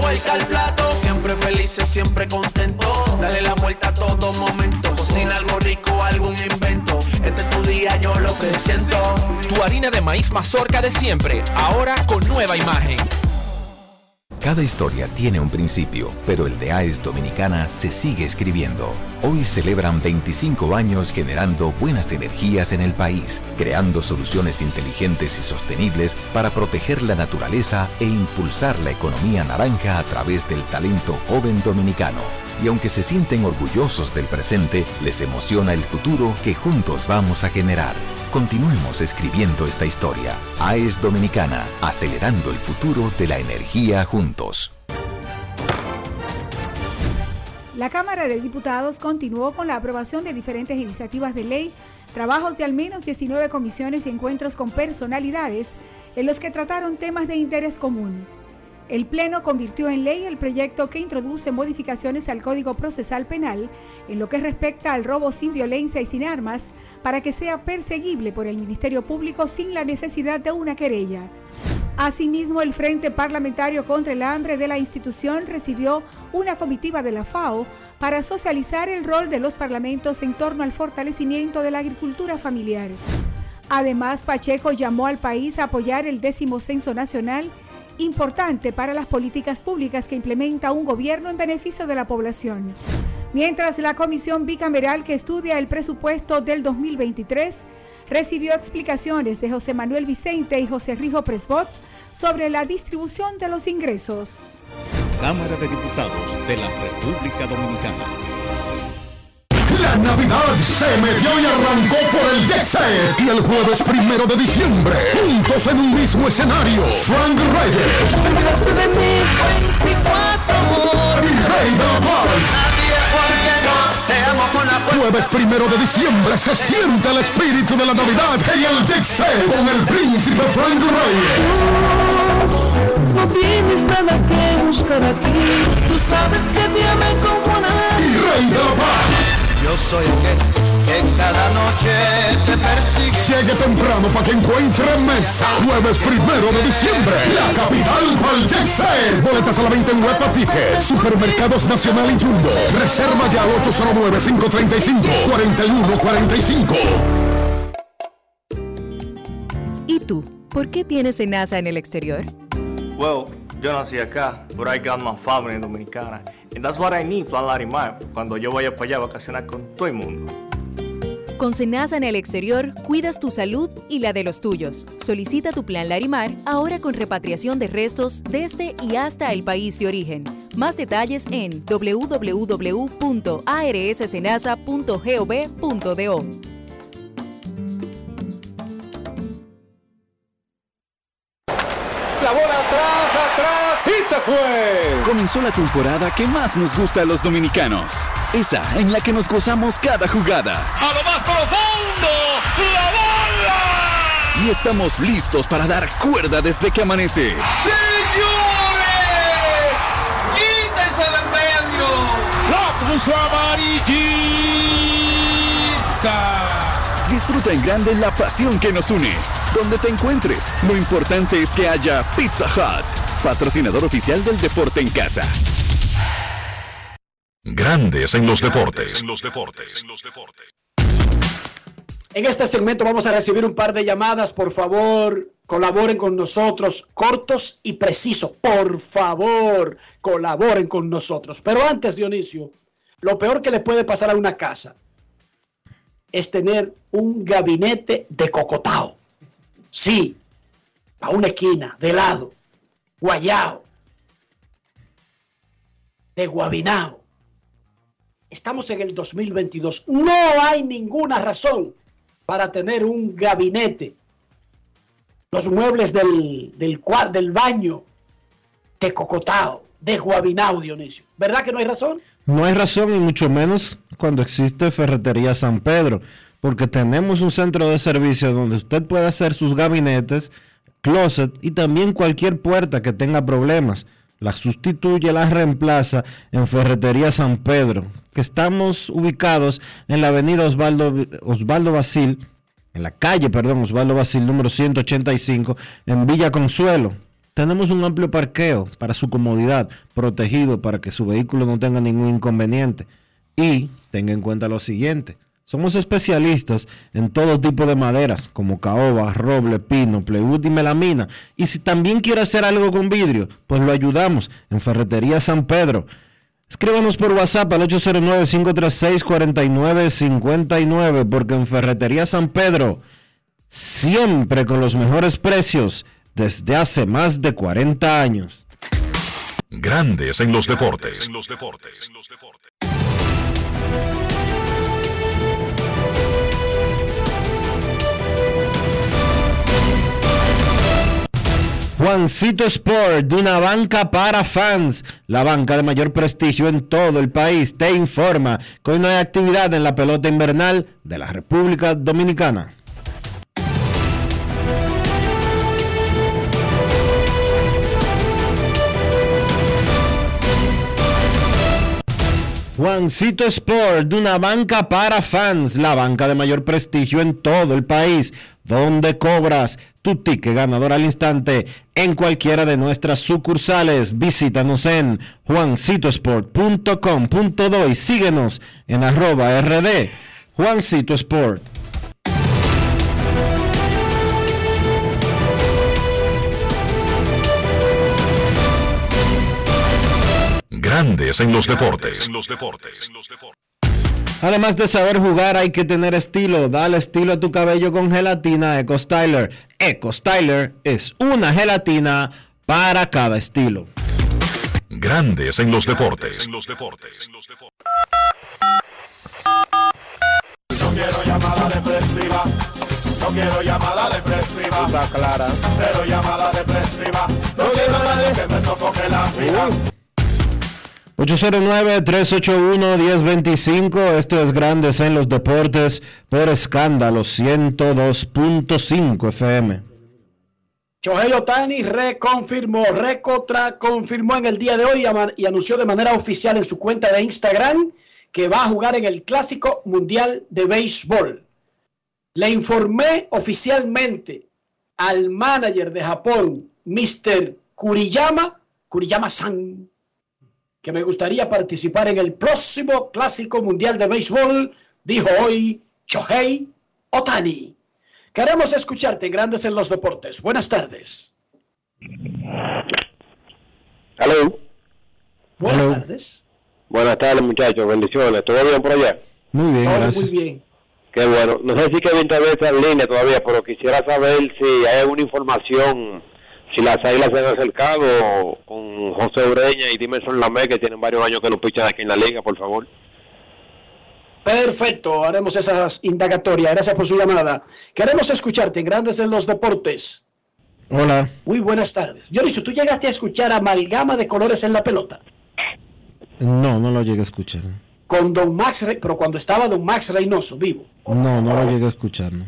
Vuelta al plato, siempre felices, siempre contento. Dale la vuelta a todo momento. Cocina algo rico, algún invento. Este es tu día, yo lo que siento. Tu harina de maíz mazorca de siempre, ahora con nueva imagen. Cada historia tiene un principio, pero el de AES Dominicana se sigue escribiendo. Hoy celebran 25 años generando buenas energías en el país, creando soluciones inteligentes y sostenibles para proteger la naturaleza e impulsar la economía naranja a través del talento joven dominicano. Y aunque se sienten orgullosos del presente, les emociona el futuro que juntos vamos a generar. Continuemos escribiendo esta historia. AES Dominicana, acelerando el futuro de la energía juntos. La Cámara de Diputados continuó con la aprobación de diferentes iniciativas de ley, trabajos de al menos 19 comisiones y encuentros con personalidades en los que trataron temas de interés común. El Pleno convirtió en ley el proyecto que introduce modificaciones al Código Procesal Penal en lo que respecta al robo sin violencia y sin armas para que sea perseguible por el Ministerio Público sin la necesidad de una querella. Asimismo, el Frente Parlamentario contra el Hambre de la institución recibió una comitiva de la FAO para socializar el rol de los parlamentos en torno al fortalecimiento de la agricultura familiar. Además, Pacheco llamó al país a apoyar el décimo censo nacional importante para las políticas públicas que implementa un gobierno en beneficio de la población. Mientras la comisión bicameral que estudia el presupuesto del 2023 recibió explicaciones de José Manuel Vicente y José Rijo Presbot sobre la distribución de los ingresos. Cámara de Diputados de la República Dominicana. La Navidad se metió y arrancó por el Jet Set. Y el jueves primero de diciembre, juntos en un mismo escenario, Frank Reyes. Y Rey de la Paz. Jueves primero de diciembre se siente el espíritu de la Navidad en el Jet Set con el príncipe Frank Reyes. No tienes nada que buscar aquí. Tú sabes que te amé como nadie. Y Rey de la Paz. Yo soy aquel que cada noche te persigue. Llegue temprano para que encuentre mesa. Jueves primero de diciembre. La capital para el Jet Set. Boletas a la venta en Huepa Ticket. Supermercados Nacional y Jumbo. Reserva ya al 809-535-4145. ¿Y tú? ¿Por qué tienes enaza en el exterior? Well, yo nací acá, but I got my family dominicana. And that's what I need, Plan Larimar, cuando yo vaya para allá a vacacionar con todo el mundo. Con Senasa en el exterior, cuidas tu salud y la de los tuyos. Solicita tu plan Larimar ahora con repatriación de restos desde y hasta el país de origen. Más detalles en www.arssenasa.gov.do. Comenzó la temporada que más nos gusta a los dominicanos. Esa en la que nos gozamos cada jugada. A lo más profundo, la bola. Y estamos listos para dar cuerda desde que amanece. ¡Señores! ¡Quítense del medio! ¡La puso amarillita! Disfruta en grande la pasión que nos une. Donde te encuentres, lo importante es que haya Pizza Hut, patrocinador oficial del deporte en casa. Grandes en los deportes. En los deportes. En este segmento vamos a recibir un par de llamadas. Por favor, colaboren con nosotros, cortos y precisos. Por favor, colaboren con nosotros. Pero antes, Dionisio, lo peor que le puede pasar a una casa es tener un gabinete de cocotao. Sí, a una esquina, de lado, guayao, de guabinao. Estamos en el 2022. No hay ninguna razón para tener un gabinete. Los muebles del, del, del baño de cocotao, de guabinao, Dionisio. ¿Verdad que no hay razón? No hay razón y mucho menos cuando existe Ferretería San Pedro, porque tenemos un centro de servicio donde usted puede hacer sus gabinetes, closet y también cualquier puerta que tenga problemas. La sustituye, la reemplaza en Ferretería San Pedro, que estamos ubicados en la avenida Osvaldo, Osvaldo Basil, en la calle, perdón, Osvaldo Basil número 185, en Villa Consuelo. Tenemos un amplio parqueo para su comodidad, protegido para que su vehículo no tenga ningún inconveniente. Y tenga en cuenta lo siguiente, somos especialistas en todo tipo de maderas, como caoba, roble, pino, plywood y melamina. Y si también quiere hacer algo con vidrio, pues lo ayudamos en Ferretería San Pedro. Escríbanos por WhatsApp al 809-536-4959, porque en Ferretería San Pedro, siempre con los mejores precios, desde hace más de 40 años. Grandes en los deportes. Juancito Sport, de una banca para fans, la banca de mayor prestigio en todo el país, te informa que hoy no hay actividad en la pelota invernal de la República Dominicana. Juancito Sport, de una banca para fans, la banca de mayor prestigio en todo el país donde cobras tu ticket ganador al instante en cualquiera de nuestras sucursales. Visítanos en juancitosport.com.do y síguenos en arroba rd Juancito Sport. Grandes en los deportes. Además de saber jugar, hay que tener estilo. Dale estilo a tu cabello con gelatina Eco Styler. Eco Styler es una gelatina para cada estilo. Grandes en los deportes. No quiero llamada depresiva. No quiero llamada depresiva. Está clara. Cero llamada depresiva. No quiero a nadie que me sofoque la vida. 809-381-1025. Esto es Grandes en los Deportes por escándalo 102.5 FM. Shohei Otani reconfirmó, recontra confirmó en el día de hoy y anunció de manera oficial en su cuenta de Instagram que va a jugar en el Clásico Mundial de Béisbol. Le informé oficialmente al manager de Japón, Mr. Kuriyama, Kuriyama-san, que me gustaría participar en el próximo Clásico Mundial de Béisbol, dijo hoy Shohei Otani. Queremos escucharte, Grandes en los Deportes. Buenas tardes. Hello. Buenas tardes. Buenas tardes, muchachos. Bendiciones. ¿Todo bien por allá? Muy bien, Todo gracias. muy bien. Qué bueno. No sé si Kevin todavía está en línea todavía, pero quisiera saber si hay alguna información, si las águilas se han acercado con José Ureña y Dimerson Lamé, que tienen varios años que no pichan aquí en la liga, por favor. Perfecto, haremos esas indagatorias. Gracias por su llamada. Queremos escucharte, Grandes en los Deportes. Hola. Muy buenas tardes. Dionisio, ¿tú llegaste a escuchar amalgama de colores en la pelota? No, no lo llegué a escuchar. Con Don Max, Re- pero cuando estaba Don Max Reynoso, vivo. No, no lo llegué a escuchar. no.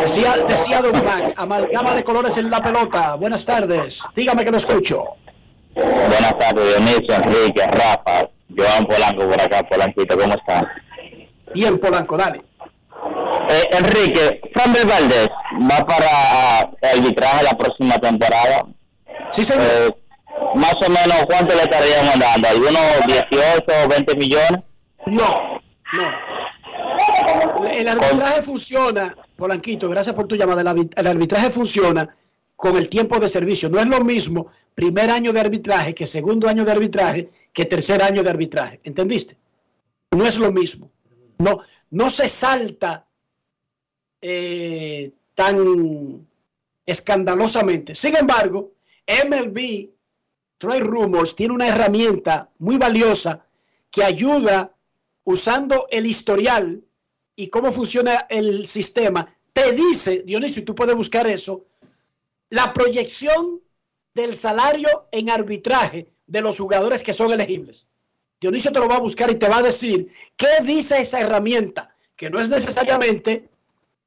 Decía, decía Don Max, amalgama de colores en la pelota. Buenas tardes. Dígame que lo escucho. Buenas tardes, Dionisio, Enrique, Rafa, Joan Polanco por acá, Polanquito, ¿cómo están? Bien, Polanco, dale. Eh, Enrique, Framber Valdés va para arbitraje la próxima temporada. Sí, señor. Eh, más o menos, ¿cuánto le estaríamos dando? ¿Algunos 18 o 20 millones? No, no. El arbitraje funciona, Polanquito, gracias por tu llamada. El arbit- el arbitraje funciona con el tiempo de servicio. No es lo mismo primer año de arbitraje que segundo año de arbitraje que tercer año de arbitraje. ¿Entendiste? No es lo mismo. No, no se salta eh, tan escandalosamente. Sin embargo, MLB Trade Rumors tiene una herramienta muy valiosa que ayuda usando el historial y cómo funciona el sistema. Te dice, Dionisio, y tú puedes buscar eso, la proyección del salario en arbitraje de los jugadores que son elegibles. Dionisio te lo va a buscar y te va a decir qué dice esa herramienta, que no es necesariamente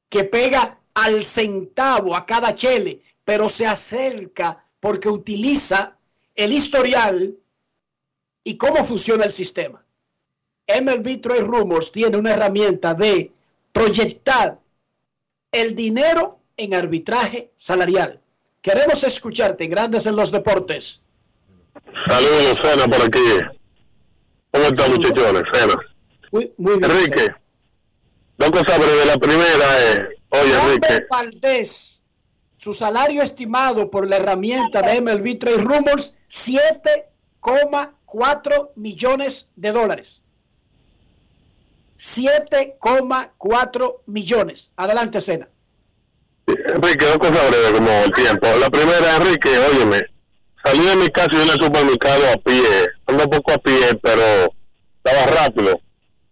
que pega al centavo a cada chele, pero se acerca porque utiliza el historial y cómo funciona el sistema. MLB Trade Rumors tiene una herramienta de proyectar el dinero en arbitraje salarial. Queremos escucharte, Grandes en los Deportes. Saludos, Cena, por aquí. ¿Cómo están, muchachones? Cena. Muy, muy bien. Enrique, dos cosas breves. La primera es, oye, Enrique, Valdés, su salario estimado por la herramienta de MLB Trade Rumors, 7,4 millones de dólares. 7,4 millones. Adelante, Cena. Enrique, dos cosas breves como el tiempo. La primera, Enrique, óyeme, salí de mi casa y vine al supermercado a pie. Ando poco a pie, pero estaba rápido.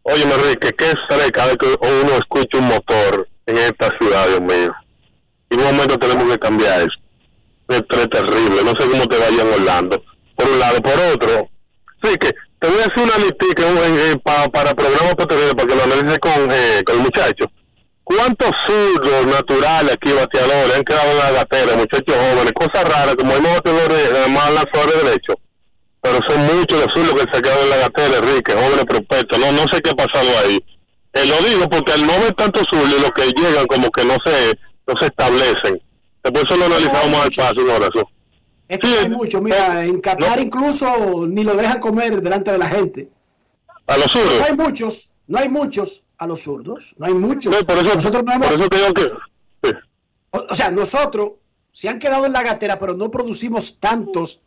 Óyeme, Enrique, qué estrés cada vez que uno escucha un motor en esta ciudad, Dios mío. En un momento tenemos que cambiar eso. Un estrés terrible. No sé cómo te vaya en. Por un lado. Por otro, Enrique, te voy a hacer una listica eh, eh, pa- para programas posteriores para que lo analice con, eh, con el muchacho. ¿Cuántos zurdos naturales aquí bateadores han quedado en la gatera, muchachos jóvenes? Cosas raras, como hay más bateadores, además lanzadores derechos. pero son muchos los zurdos que se quedan en la gatera, Enrique, jóvenes prospectos. No, no sé qué ha pasado ahí. Eh, lo digo porque al no ver tantos zurdos, los que llegan como que no se, no se establecen. Después eso lo analizamos más despacio, un abrazo. Es que hay mucho, mira, en Qatar incluso ni lo dejan comer delante de la gente. A los zurdos. No hay muchos, no hay muchos a los zurdos, no hay muchos. No, por eso, nosotros no hemos, por eso o sea, nosotros se han quedado en la gatera, pero no producimos tantos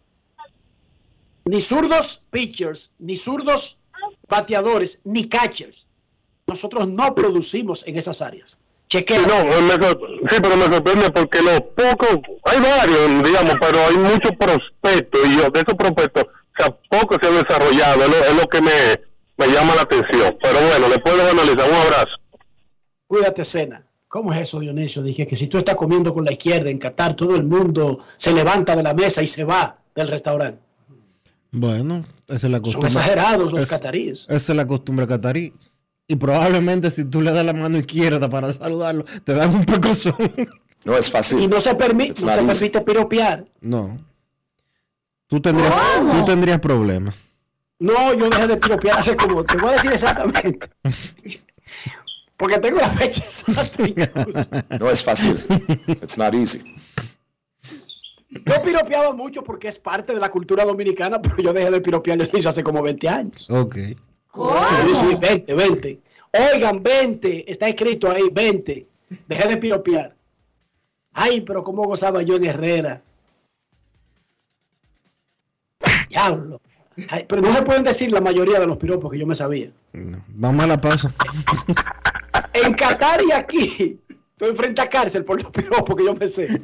ni zurdos pitchers, ni zurdos bateadores, ni catchers. Nosotros no producimos en esas áreas. Chequea. No, me sor- sí, pero me sorprende porque los pocos, hay varios, digamos, pero hay muchos prospectos y yo, de esos prospectos, o sea, pocos se han desarrollado, es lo, es lo que me, me llama la atención. Pero bueno, después lo analizar. Un abrazo. Cuídate, Cena. ¿Cómo es eso, Dionisio? Dije que si tú estás comiendo con la izquierda en Qatar, todo el mundo se levanta de la mesa y se va del restaurante. Bueno, esa es la Son costumbre. exagerados los Es- cataríes. Esa es la costumbre catarí. Y probablemente si tú le das la mano izquierda para saludarlo, te dan un pecozón. No es fácil. Y no se, permi- It's no not se easy. permite piropear. No. Tú tendrías, tú tendrías problemas. No, yo dejé de piropear hace como, te voy a decir exactamente. Porque tengo la fecha exacta. No es fácil. It's not easy. Yo piropeaba mucho porque es parte de la cultura dominicana, pero yo dejé de piropear desde hace como 20 años. Ok. Decidí, 20, 20. Oigan, 20, está escrito ahí, 20. Dejé de piropear. Ay, pero cómo gozaba yo en Herrera. Diablo. Ay, pero no se pueden decir la mayoría de los piropos que yo me sabía. Vamos a la pausa. En Qatar y aquí, estoy frente a cárcel por los piropos que yo me sé.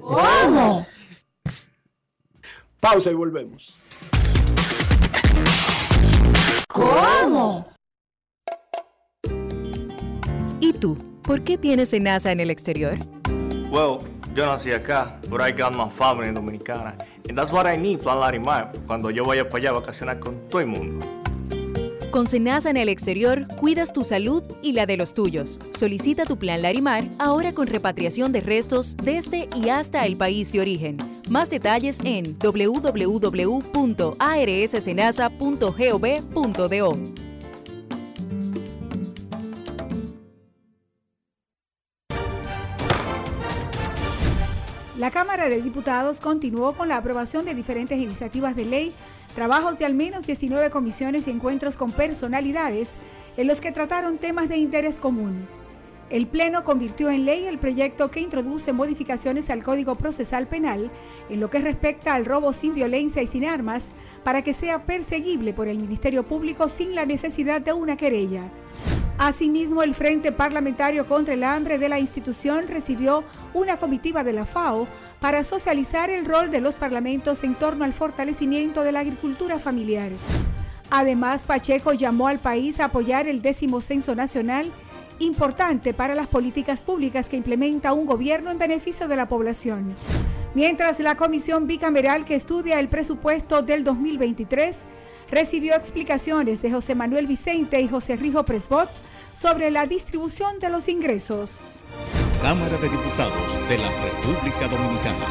¿Cómo? Pausa y volvemos. ¿Cómo? ¿Y tú? ¿Por qué tienes enaza en el exterior? Well, yo nací acá, but I got my family dominicana. And that's what I need, Plan Larimar, cuando yo vaya para allá a vacacionar con todo el mundo. Con Senasa en el exterior, cuidas tu salud y la de los tuyos. Solicita tu plan Larimar ahora con repatriación de restos desde y hasta el país de origen. Más detalles en www.arssenasa.gov.do. La Cámara de Diputados continuó con la aprobación de diferentes iniciativas de ley, trabajos de al menos 19 comisiones y encuentros con personalidades en los que trataron temas de interés común. El Pleno convirtió en ley el proyecto que introduce modificaciones al Código Procesal Penal en lo que respecta al robo sin violencia y sin armas para que sea perseguible por el Ministerio Público sin la necesidad de una querella. Asimismo, el Frente Parlamentario contra el Hambre de la institución recibió una comitiva de la FAO para socializar el rol de los parlamentos en torno al fortalecimiento de la agricultura familiar. Además, Pacheco llamó al país a apoyar el décimo censo nacional, importante para las políticas públicas que implementa un gobierno en beneficio de la población. Mientras la comisión bicameral que estudia el presupuesto del 2023 recibió explicaciones de José Manuel Vicente y José Rijo Presbot sobre la distribución de los ingresos. Cámara de Diputados de la República Dominicana.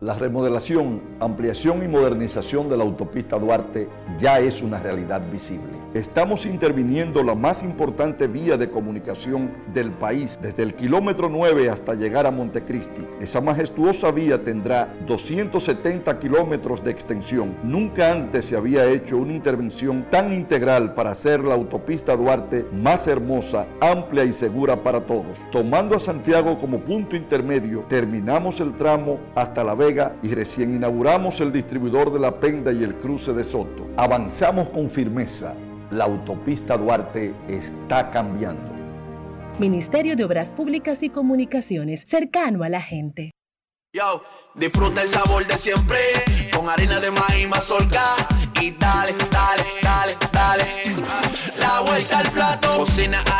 La remodelación, ampliación y modernización de la autopista Duarte ya es una realidad visible. Estamos interviniendo la más importante vía de comunicación del país, desde el kilómetro 9 hasta llegar a Montecristi. Esa majestuosa vía tendrá 270 kilómetros de extensión. Nunca antes se había hecho una intervención tan integral para hacer la autopista Duarte más hermosa, amplia y segura para todos. Tomando a Santiago como punto intermedio, terminamos el tramo hasta La Vega y recién inauguramos el distribuidor de La Penda y el cruce de Soto. Avanzamos con firmeza. La autopista Duarte está cambiando. Ministerio de Obras Públicas y Comunicaciones, cercano a la gente. Yo, disfruta el sabor de siempre con harina de maíz mazorca y dale, dale, dale, dale. Ah, La vuelta al plato, cocina arepa,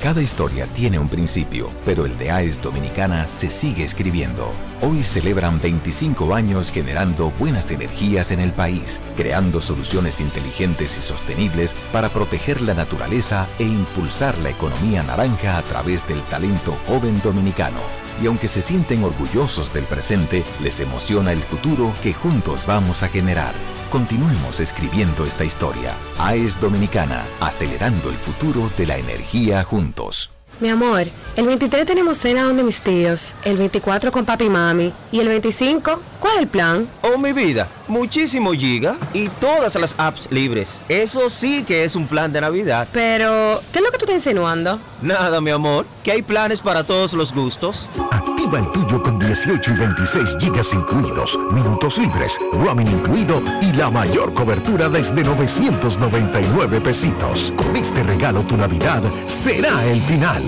Cada historia tiene un principio, pero el de AES Dominicana se sigue escribiendo. Hoy celebran 25 años generando buenas energías en el país, creando soluciones inteligentes y sostenibles para proteger la naturaleza e impulsar la economía naranja a través del talento joven dominicano. Y aunque se sienten orgullosos del presente, les emociona el futuro que juntos vamos a generar. Continuemos escribiendo esta historia. AES Dominicana, acelerando el futuro de la energía juntos. Mi amor, el 23 tenemos cena donde mis tíos, el 24 con papi y mami y el 25, ¿cuál es el plan? Oh, mi vida, muchísimo giga y todas las apps libres. Eso sí que es un plan de Navidad. Pero, ¿qué es lo que tú estás insinuando? Nada, mi amor, que hay planes para todos los gustos. Activa el tuyo con 18 y 26 gigas incluidos, minutos libres, roaming incluido y la mayor cobertura desde 999 pesitos. Con este regalo tu Navidad será el final.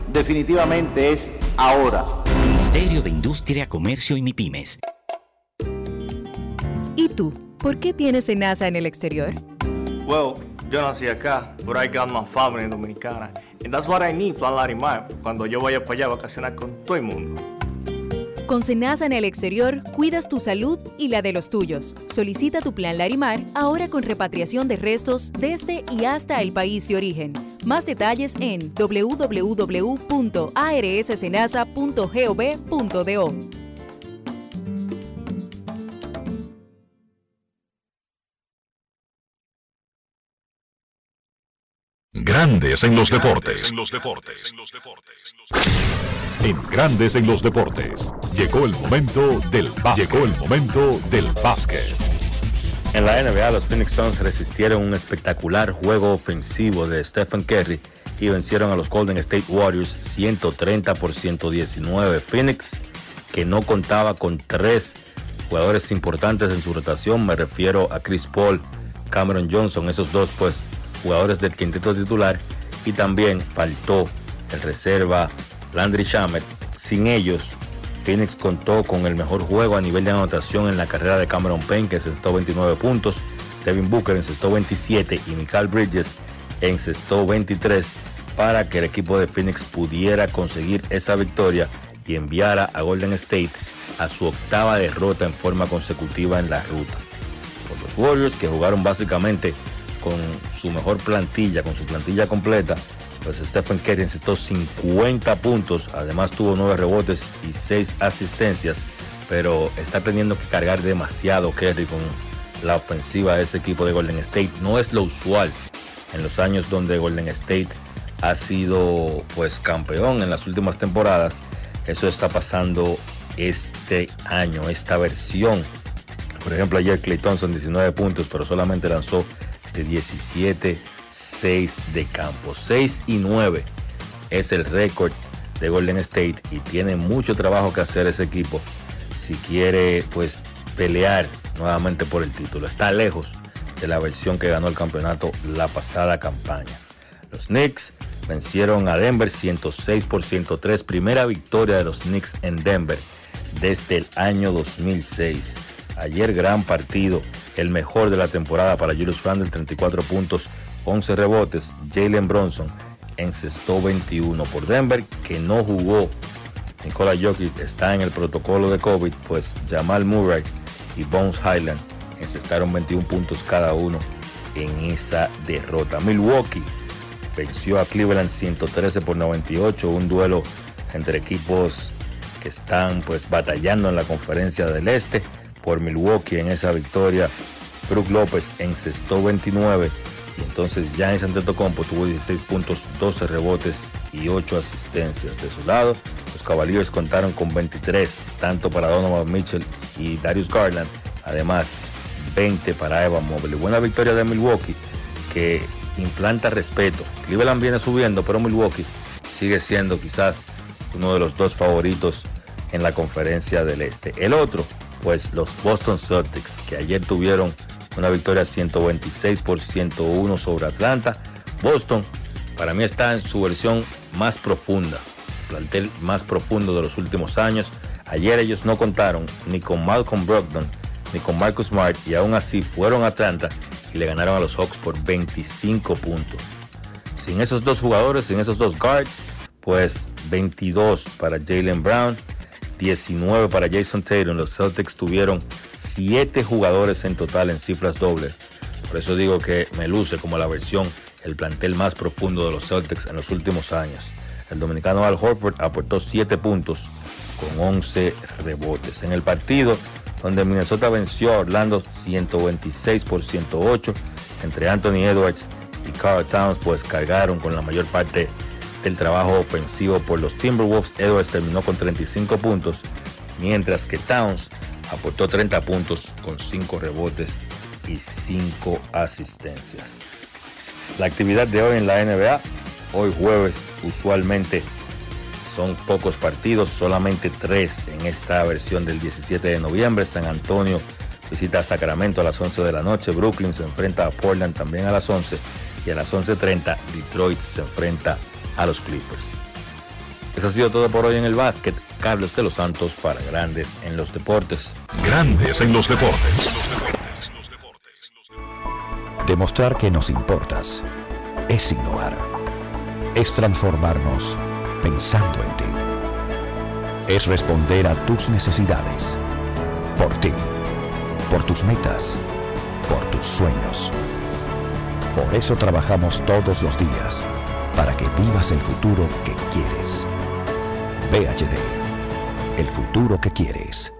definitivamente es ahora. Ministerio de Industria, Comercio y MIPIMES. ¿Y tú? ¿Por qué tienes NASA en el exterior? Well, yo nací acá, but I got my family dominicana. And that's what I need, Plan Larimar, cuando yo vaya para allá a vacacionar con todo el mundo. Con Senasa en el exterior, cuidas tu salud y la de los tuyos. Solicita tu plan Larimar ahora con repatriación de restos desde y hasta el país de origen. Más detalles en www.arssenasa.gov.do. Grandes en los deportes. En Grandes en los deportes. Llegó el momento del básquet. Llegó el momento del básquet. En la NBA, los Phoenix Suns resistieron un espectacular juego ofensivo de Stephen Curry y vencieron a los Golden State Warriors 130 por 119. Phoenix, que no contaba con tres jugadores importantes en su rotación, me refiero a Chris Paul, Cameron Johnson, esos dos pues jugadores del quinteto titular y también faltó el reserva Landry Shamet. Sin ellos, Phoenix contó con el mejor juego a nivel de anotación en la carrera de Cameron Payne, que encestó 29 puntos. Devin Booker encestó 27 y Michael Bridges encestó 23 para que el equipo de Phoenix pudiera conseguir esa victoria y enviara a Golden State a su octava derrota en forma consecutiva en la ruta. Por los Warriors, que jugaron básicamente con su mejor plantilla, con su plantilla completa, pues Stephen Curry encestó 50 puntos, además tuvo 9 rebotes y 6 asistencias, pero está teniendo que cargar demasiado Curry con la ofensiva de ese equipo de Golden State. No es lo usual en los años donde Golden State ha sido pues campeón en las últimas temporadas. Eso está pasando este año, esta versión. Por ejemplo, ayer Clay Thompson 19 puntos, pero solamente lanzó de 17 6 de campo. 6 y 9 es el récord de Golden State y tiene mucho trabajo que hacer ese equipo si quiere pues pelear nuevamente por el título. Está lejos de la versión que ganó el campeonato la pasada campaña. Los Knicks vencieron a Denver 106 por 103, primera victoria de los Knicks en Denver desde el año 2006. Ayer gran partido, el mejor de la temporada para Julius Randle, 34 puntos, 11 rebotes. Jalen Bronson encestó 21 por Denver, que no jugó. Nikola Jokic está en el protocolo de COVID, pues Jamal Murray y Bones Highland encestaron 21 puntos cada uno en esa derrota. Milwaukee venció a Cleveland 113 por 98, un duelo entre equipos que están pues batallando en la conferencia del este. Por Milwaukee en esa victoria, Brook López encestó 29 y entonces Giannis Antetokounmpo tuvo 16 puntos, 12 rebotes y 8 asistencias. De su lado, los Cavaliers contaron con 23, tanto para Donovan Mitchell y Darius Garland. Además, 20 para Evan Mobley. Buena victoria de Milwaukee que implanta respeto. Cleveland viene subiendo, pero Milwaukee sigue siendo quizás uno de los dos favoritos en la conferencia del Este. El otro, pues los Boston Celtics, que ayer tuvieron una victoria 126 por 101 sobre Atlanta. Boston, para mí está en su versión más profunda, plantel más profundo de los últimos años. Ayer ellos no contaron ni con Malcolm Brogdon ni con Marcus Smart y aún así fueron a Atlanta y le ganaron a los Hawks por 25 puntos. Sin esos dos jugadores, sin esos dos guards, pues 22 para Jalen Brown, 19 para Jason Tatum. Los Celtics tuvieron 7 jugadores en total en cifras dobles. Por eso digo que me luce como la versión, el plantel más profundo de los Celtics en los últimos años. El dominicano Al Horford aportó 7 puntos con 11 rebotes. En el partido donde Minnesota venció a Orlando 126 por 108, entre Anthony Edwards y Carl Towns, pues cargaron con la mayor parte del trabajo ofensivo por los Timberwolves. Edwards terminó con 35 puntos, mientras que Towns aportó 30 puntos con 5 rebotes y 5 asistencias. La actividad de hoy en la NBA, hoy jueves, usualmente son pocos partidos, solamente 3 en esta versión del 17 de noviembre. San Antonio visita a Sacramento a las 11 de la noche, Brooklyn se enfrenta a Portland también a las 11 y a las 11.30 Detroit se enfrenta a los Clippers. Eso ha sido todo por hoy en el básquet. Carlos de los Santos para Grandes en los Deportes. Grandes en los Deportes. Demostrar que nos importas es innovar. Es transformarnos pensando en ti. Es responder a tus necesidades. Por ti. Por tus metas. Por tus sueños. Por eso trabajamos todos los días para que vivas el futuro que quieres. PHD, el futuro que quieres.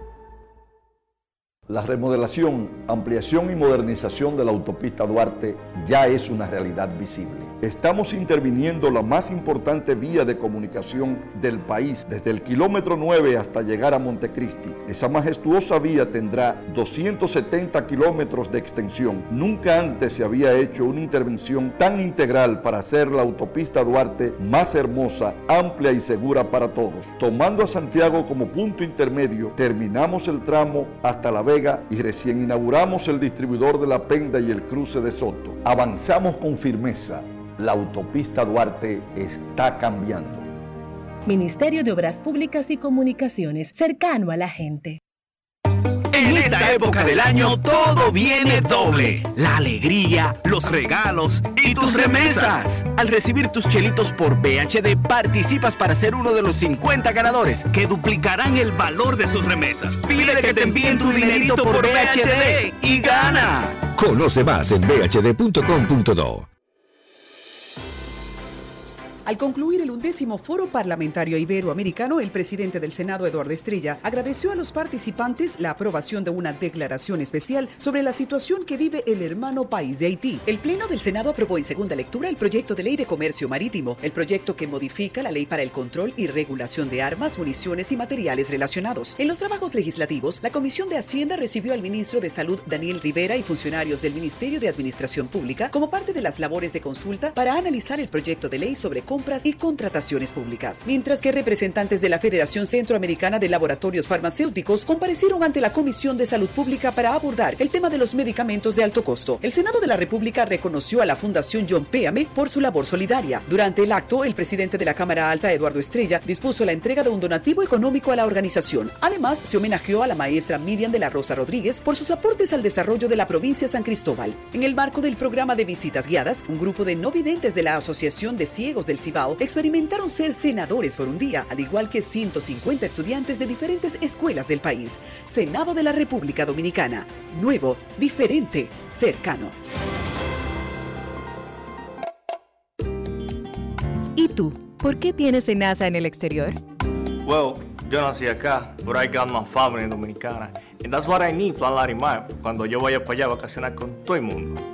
La remodelación, ampliación y modernización de la autopista Duarte ya es una realidad visible. Estamos interviniendo la más importante vía de comunicación del país, desde el kilómetro 9 hasta llegar a Montecristi. Esa majestuosa vía tendrá 270 kilómetros de extensión. Nunca antes se había hecho una intervención tan integral para hacer la autopista Duarte más hermosa, amplia y segura para todos. Tomando a Santiago como punto intermedio, terminamos el tramo hasta La Vega y recién inauguramos el distribuidor de La Penda y el cruce de Soto. Avanzamos con firmeza. La autopista Duarte está cambiando. Ministerio de Obras Públicas y Comunicaciones, cercano a la gente. En esta época del año todo viene doble. La alegría, los regalos y tus remesas. Al recibir tus chelitos por BHD participas para ser uno de los 50 ganadores que duplicarán el valor de sus remesas. Pide que te envíen tu dinerito por BHD y gana. Conoce más en bhd.com.do. Al concluir el undécimo Foro Parlamentario Iberoamericano, el presidente del Senado, Eduardo Estrella, agradeció a los participantes la aprobación de una declaración especial sobre la situación que vive el hermano país de Haití. El Pleno del Senado aprobó en segunda lectura el proyecto de ley de comercio marítimo, el proyecto que modifica la ley para el control y regulación de armas, municiones y materiales relacionados. En los trabajos legislativos, la Comisión de Hacienda recibió al ministro de Salud, Daniel Rivera, y funcionarios del Ministerio de Administración Pública como parte de las labores de consulta para analizar el proyecto de ley sobre compras y contrataciones públicas. Mientras que representantes de la Federación Centroamericana de Laboratorios Farmacéuticos comparecieron ante la Comisión de Salud Pública para abordar el tema de los medicamentos de alto costo. El Senado de la República reconoció a la Fundación John Péame por su labor solidaria. Durante el acto, el presidente de la Cámara Alta, Eduardo Estrella, dispuso la entrega de un donativo económico a la organización. Además, se homenajeó a la maestra Miriam de la Rosa Rodríguez por sus aportes al desarrollo de la provincia San Cristóbal. En el marco del programa de visitas guiadas, un grupo de no videntes de la Asociación de Ciegos del Cibao experimentaron ser senadores por un día, al igual que 150 estudiantes de diferentes escuelas del país. Senado de la República Dominicana. Nuevo, diferente, cercano. ¿Y tú? ¿Por qué tienes NASA en el exterior? Well, yo nací acá, but I got my family dominicana. And that's what I need, Plan Larimar, cuando yo vaya para allá a vacacionar con todo el mundo.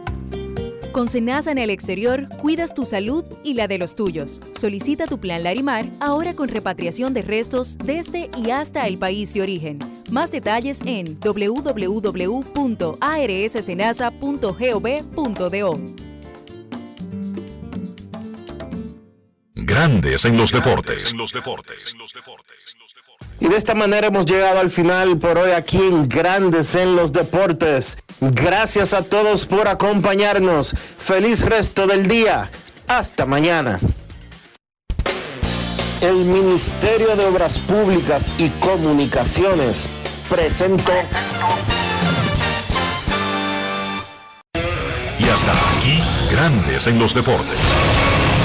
Con Senasa en el exterior, cuidas tu salud y la de los tuyos. Solicita tu plan Larimar ahora con repatriación de restos desde y hasta el país de origen. Más detalles en www.arssenasa.gov.do. Grandes en los deportes. Y de esta manera hemos llegado al final por hoy aquí en Grandes en los Deportes. Gracias a todos por acompañarnos. Feliz resto del día. Hasta mañana. El Ministerio de Obras Públicas y Comunicaciones presentó. Y hasta aquí, Grandes en los Deportes.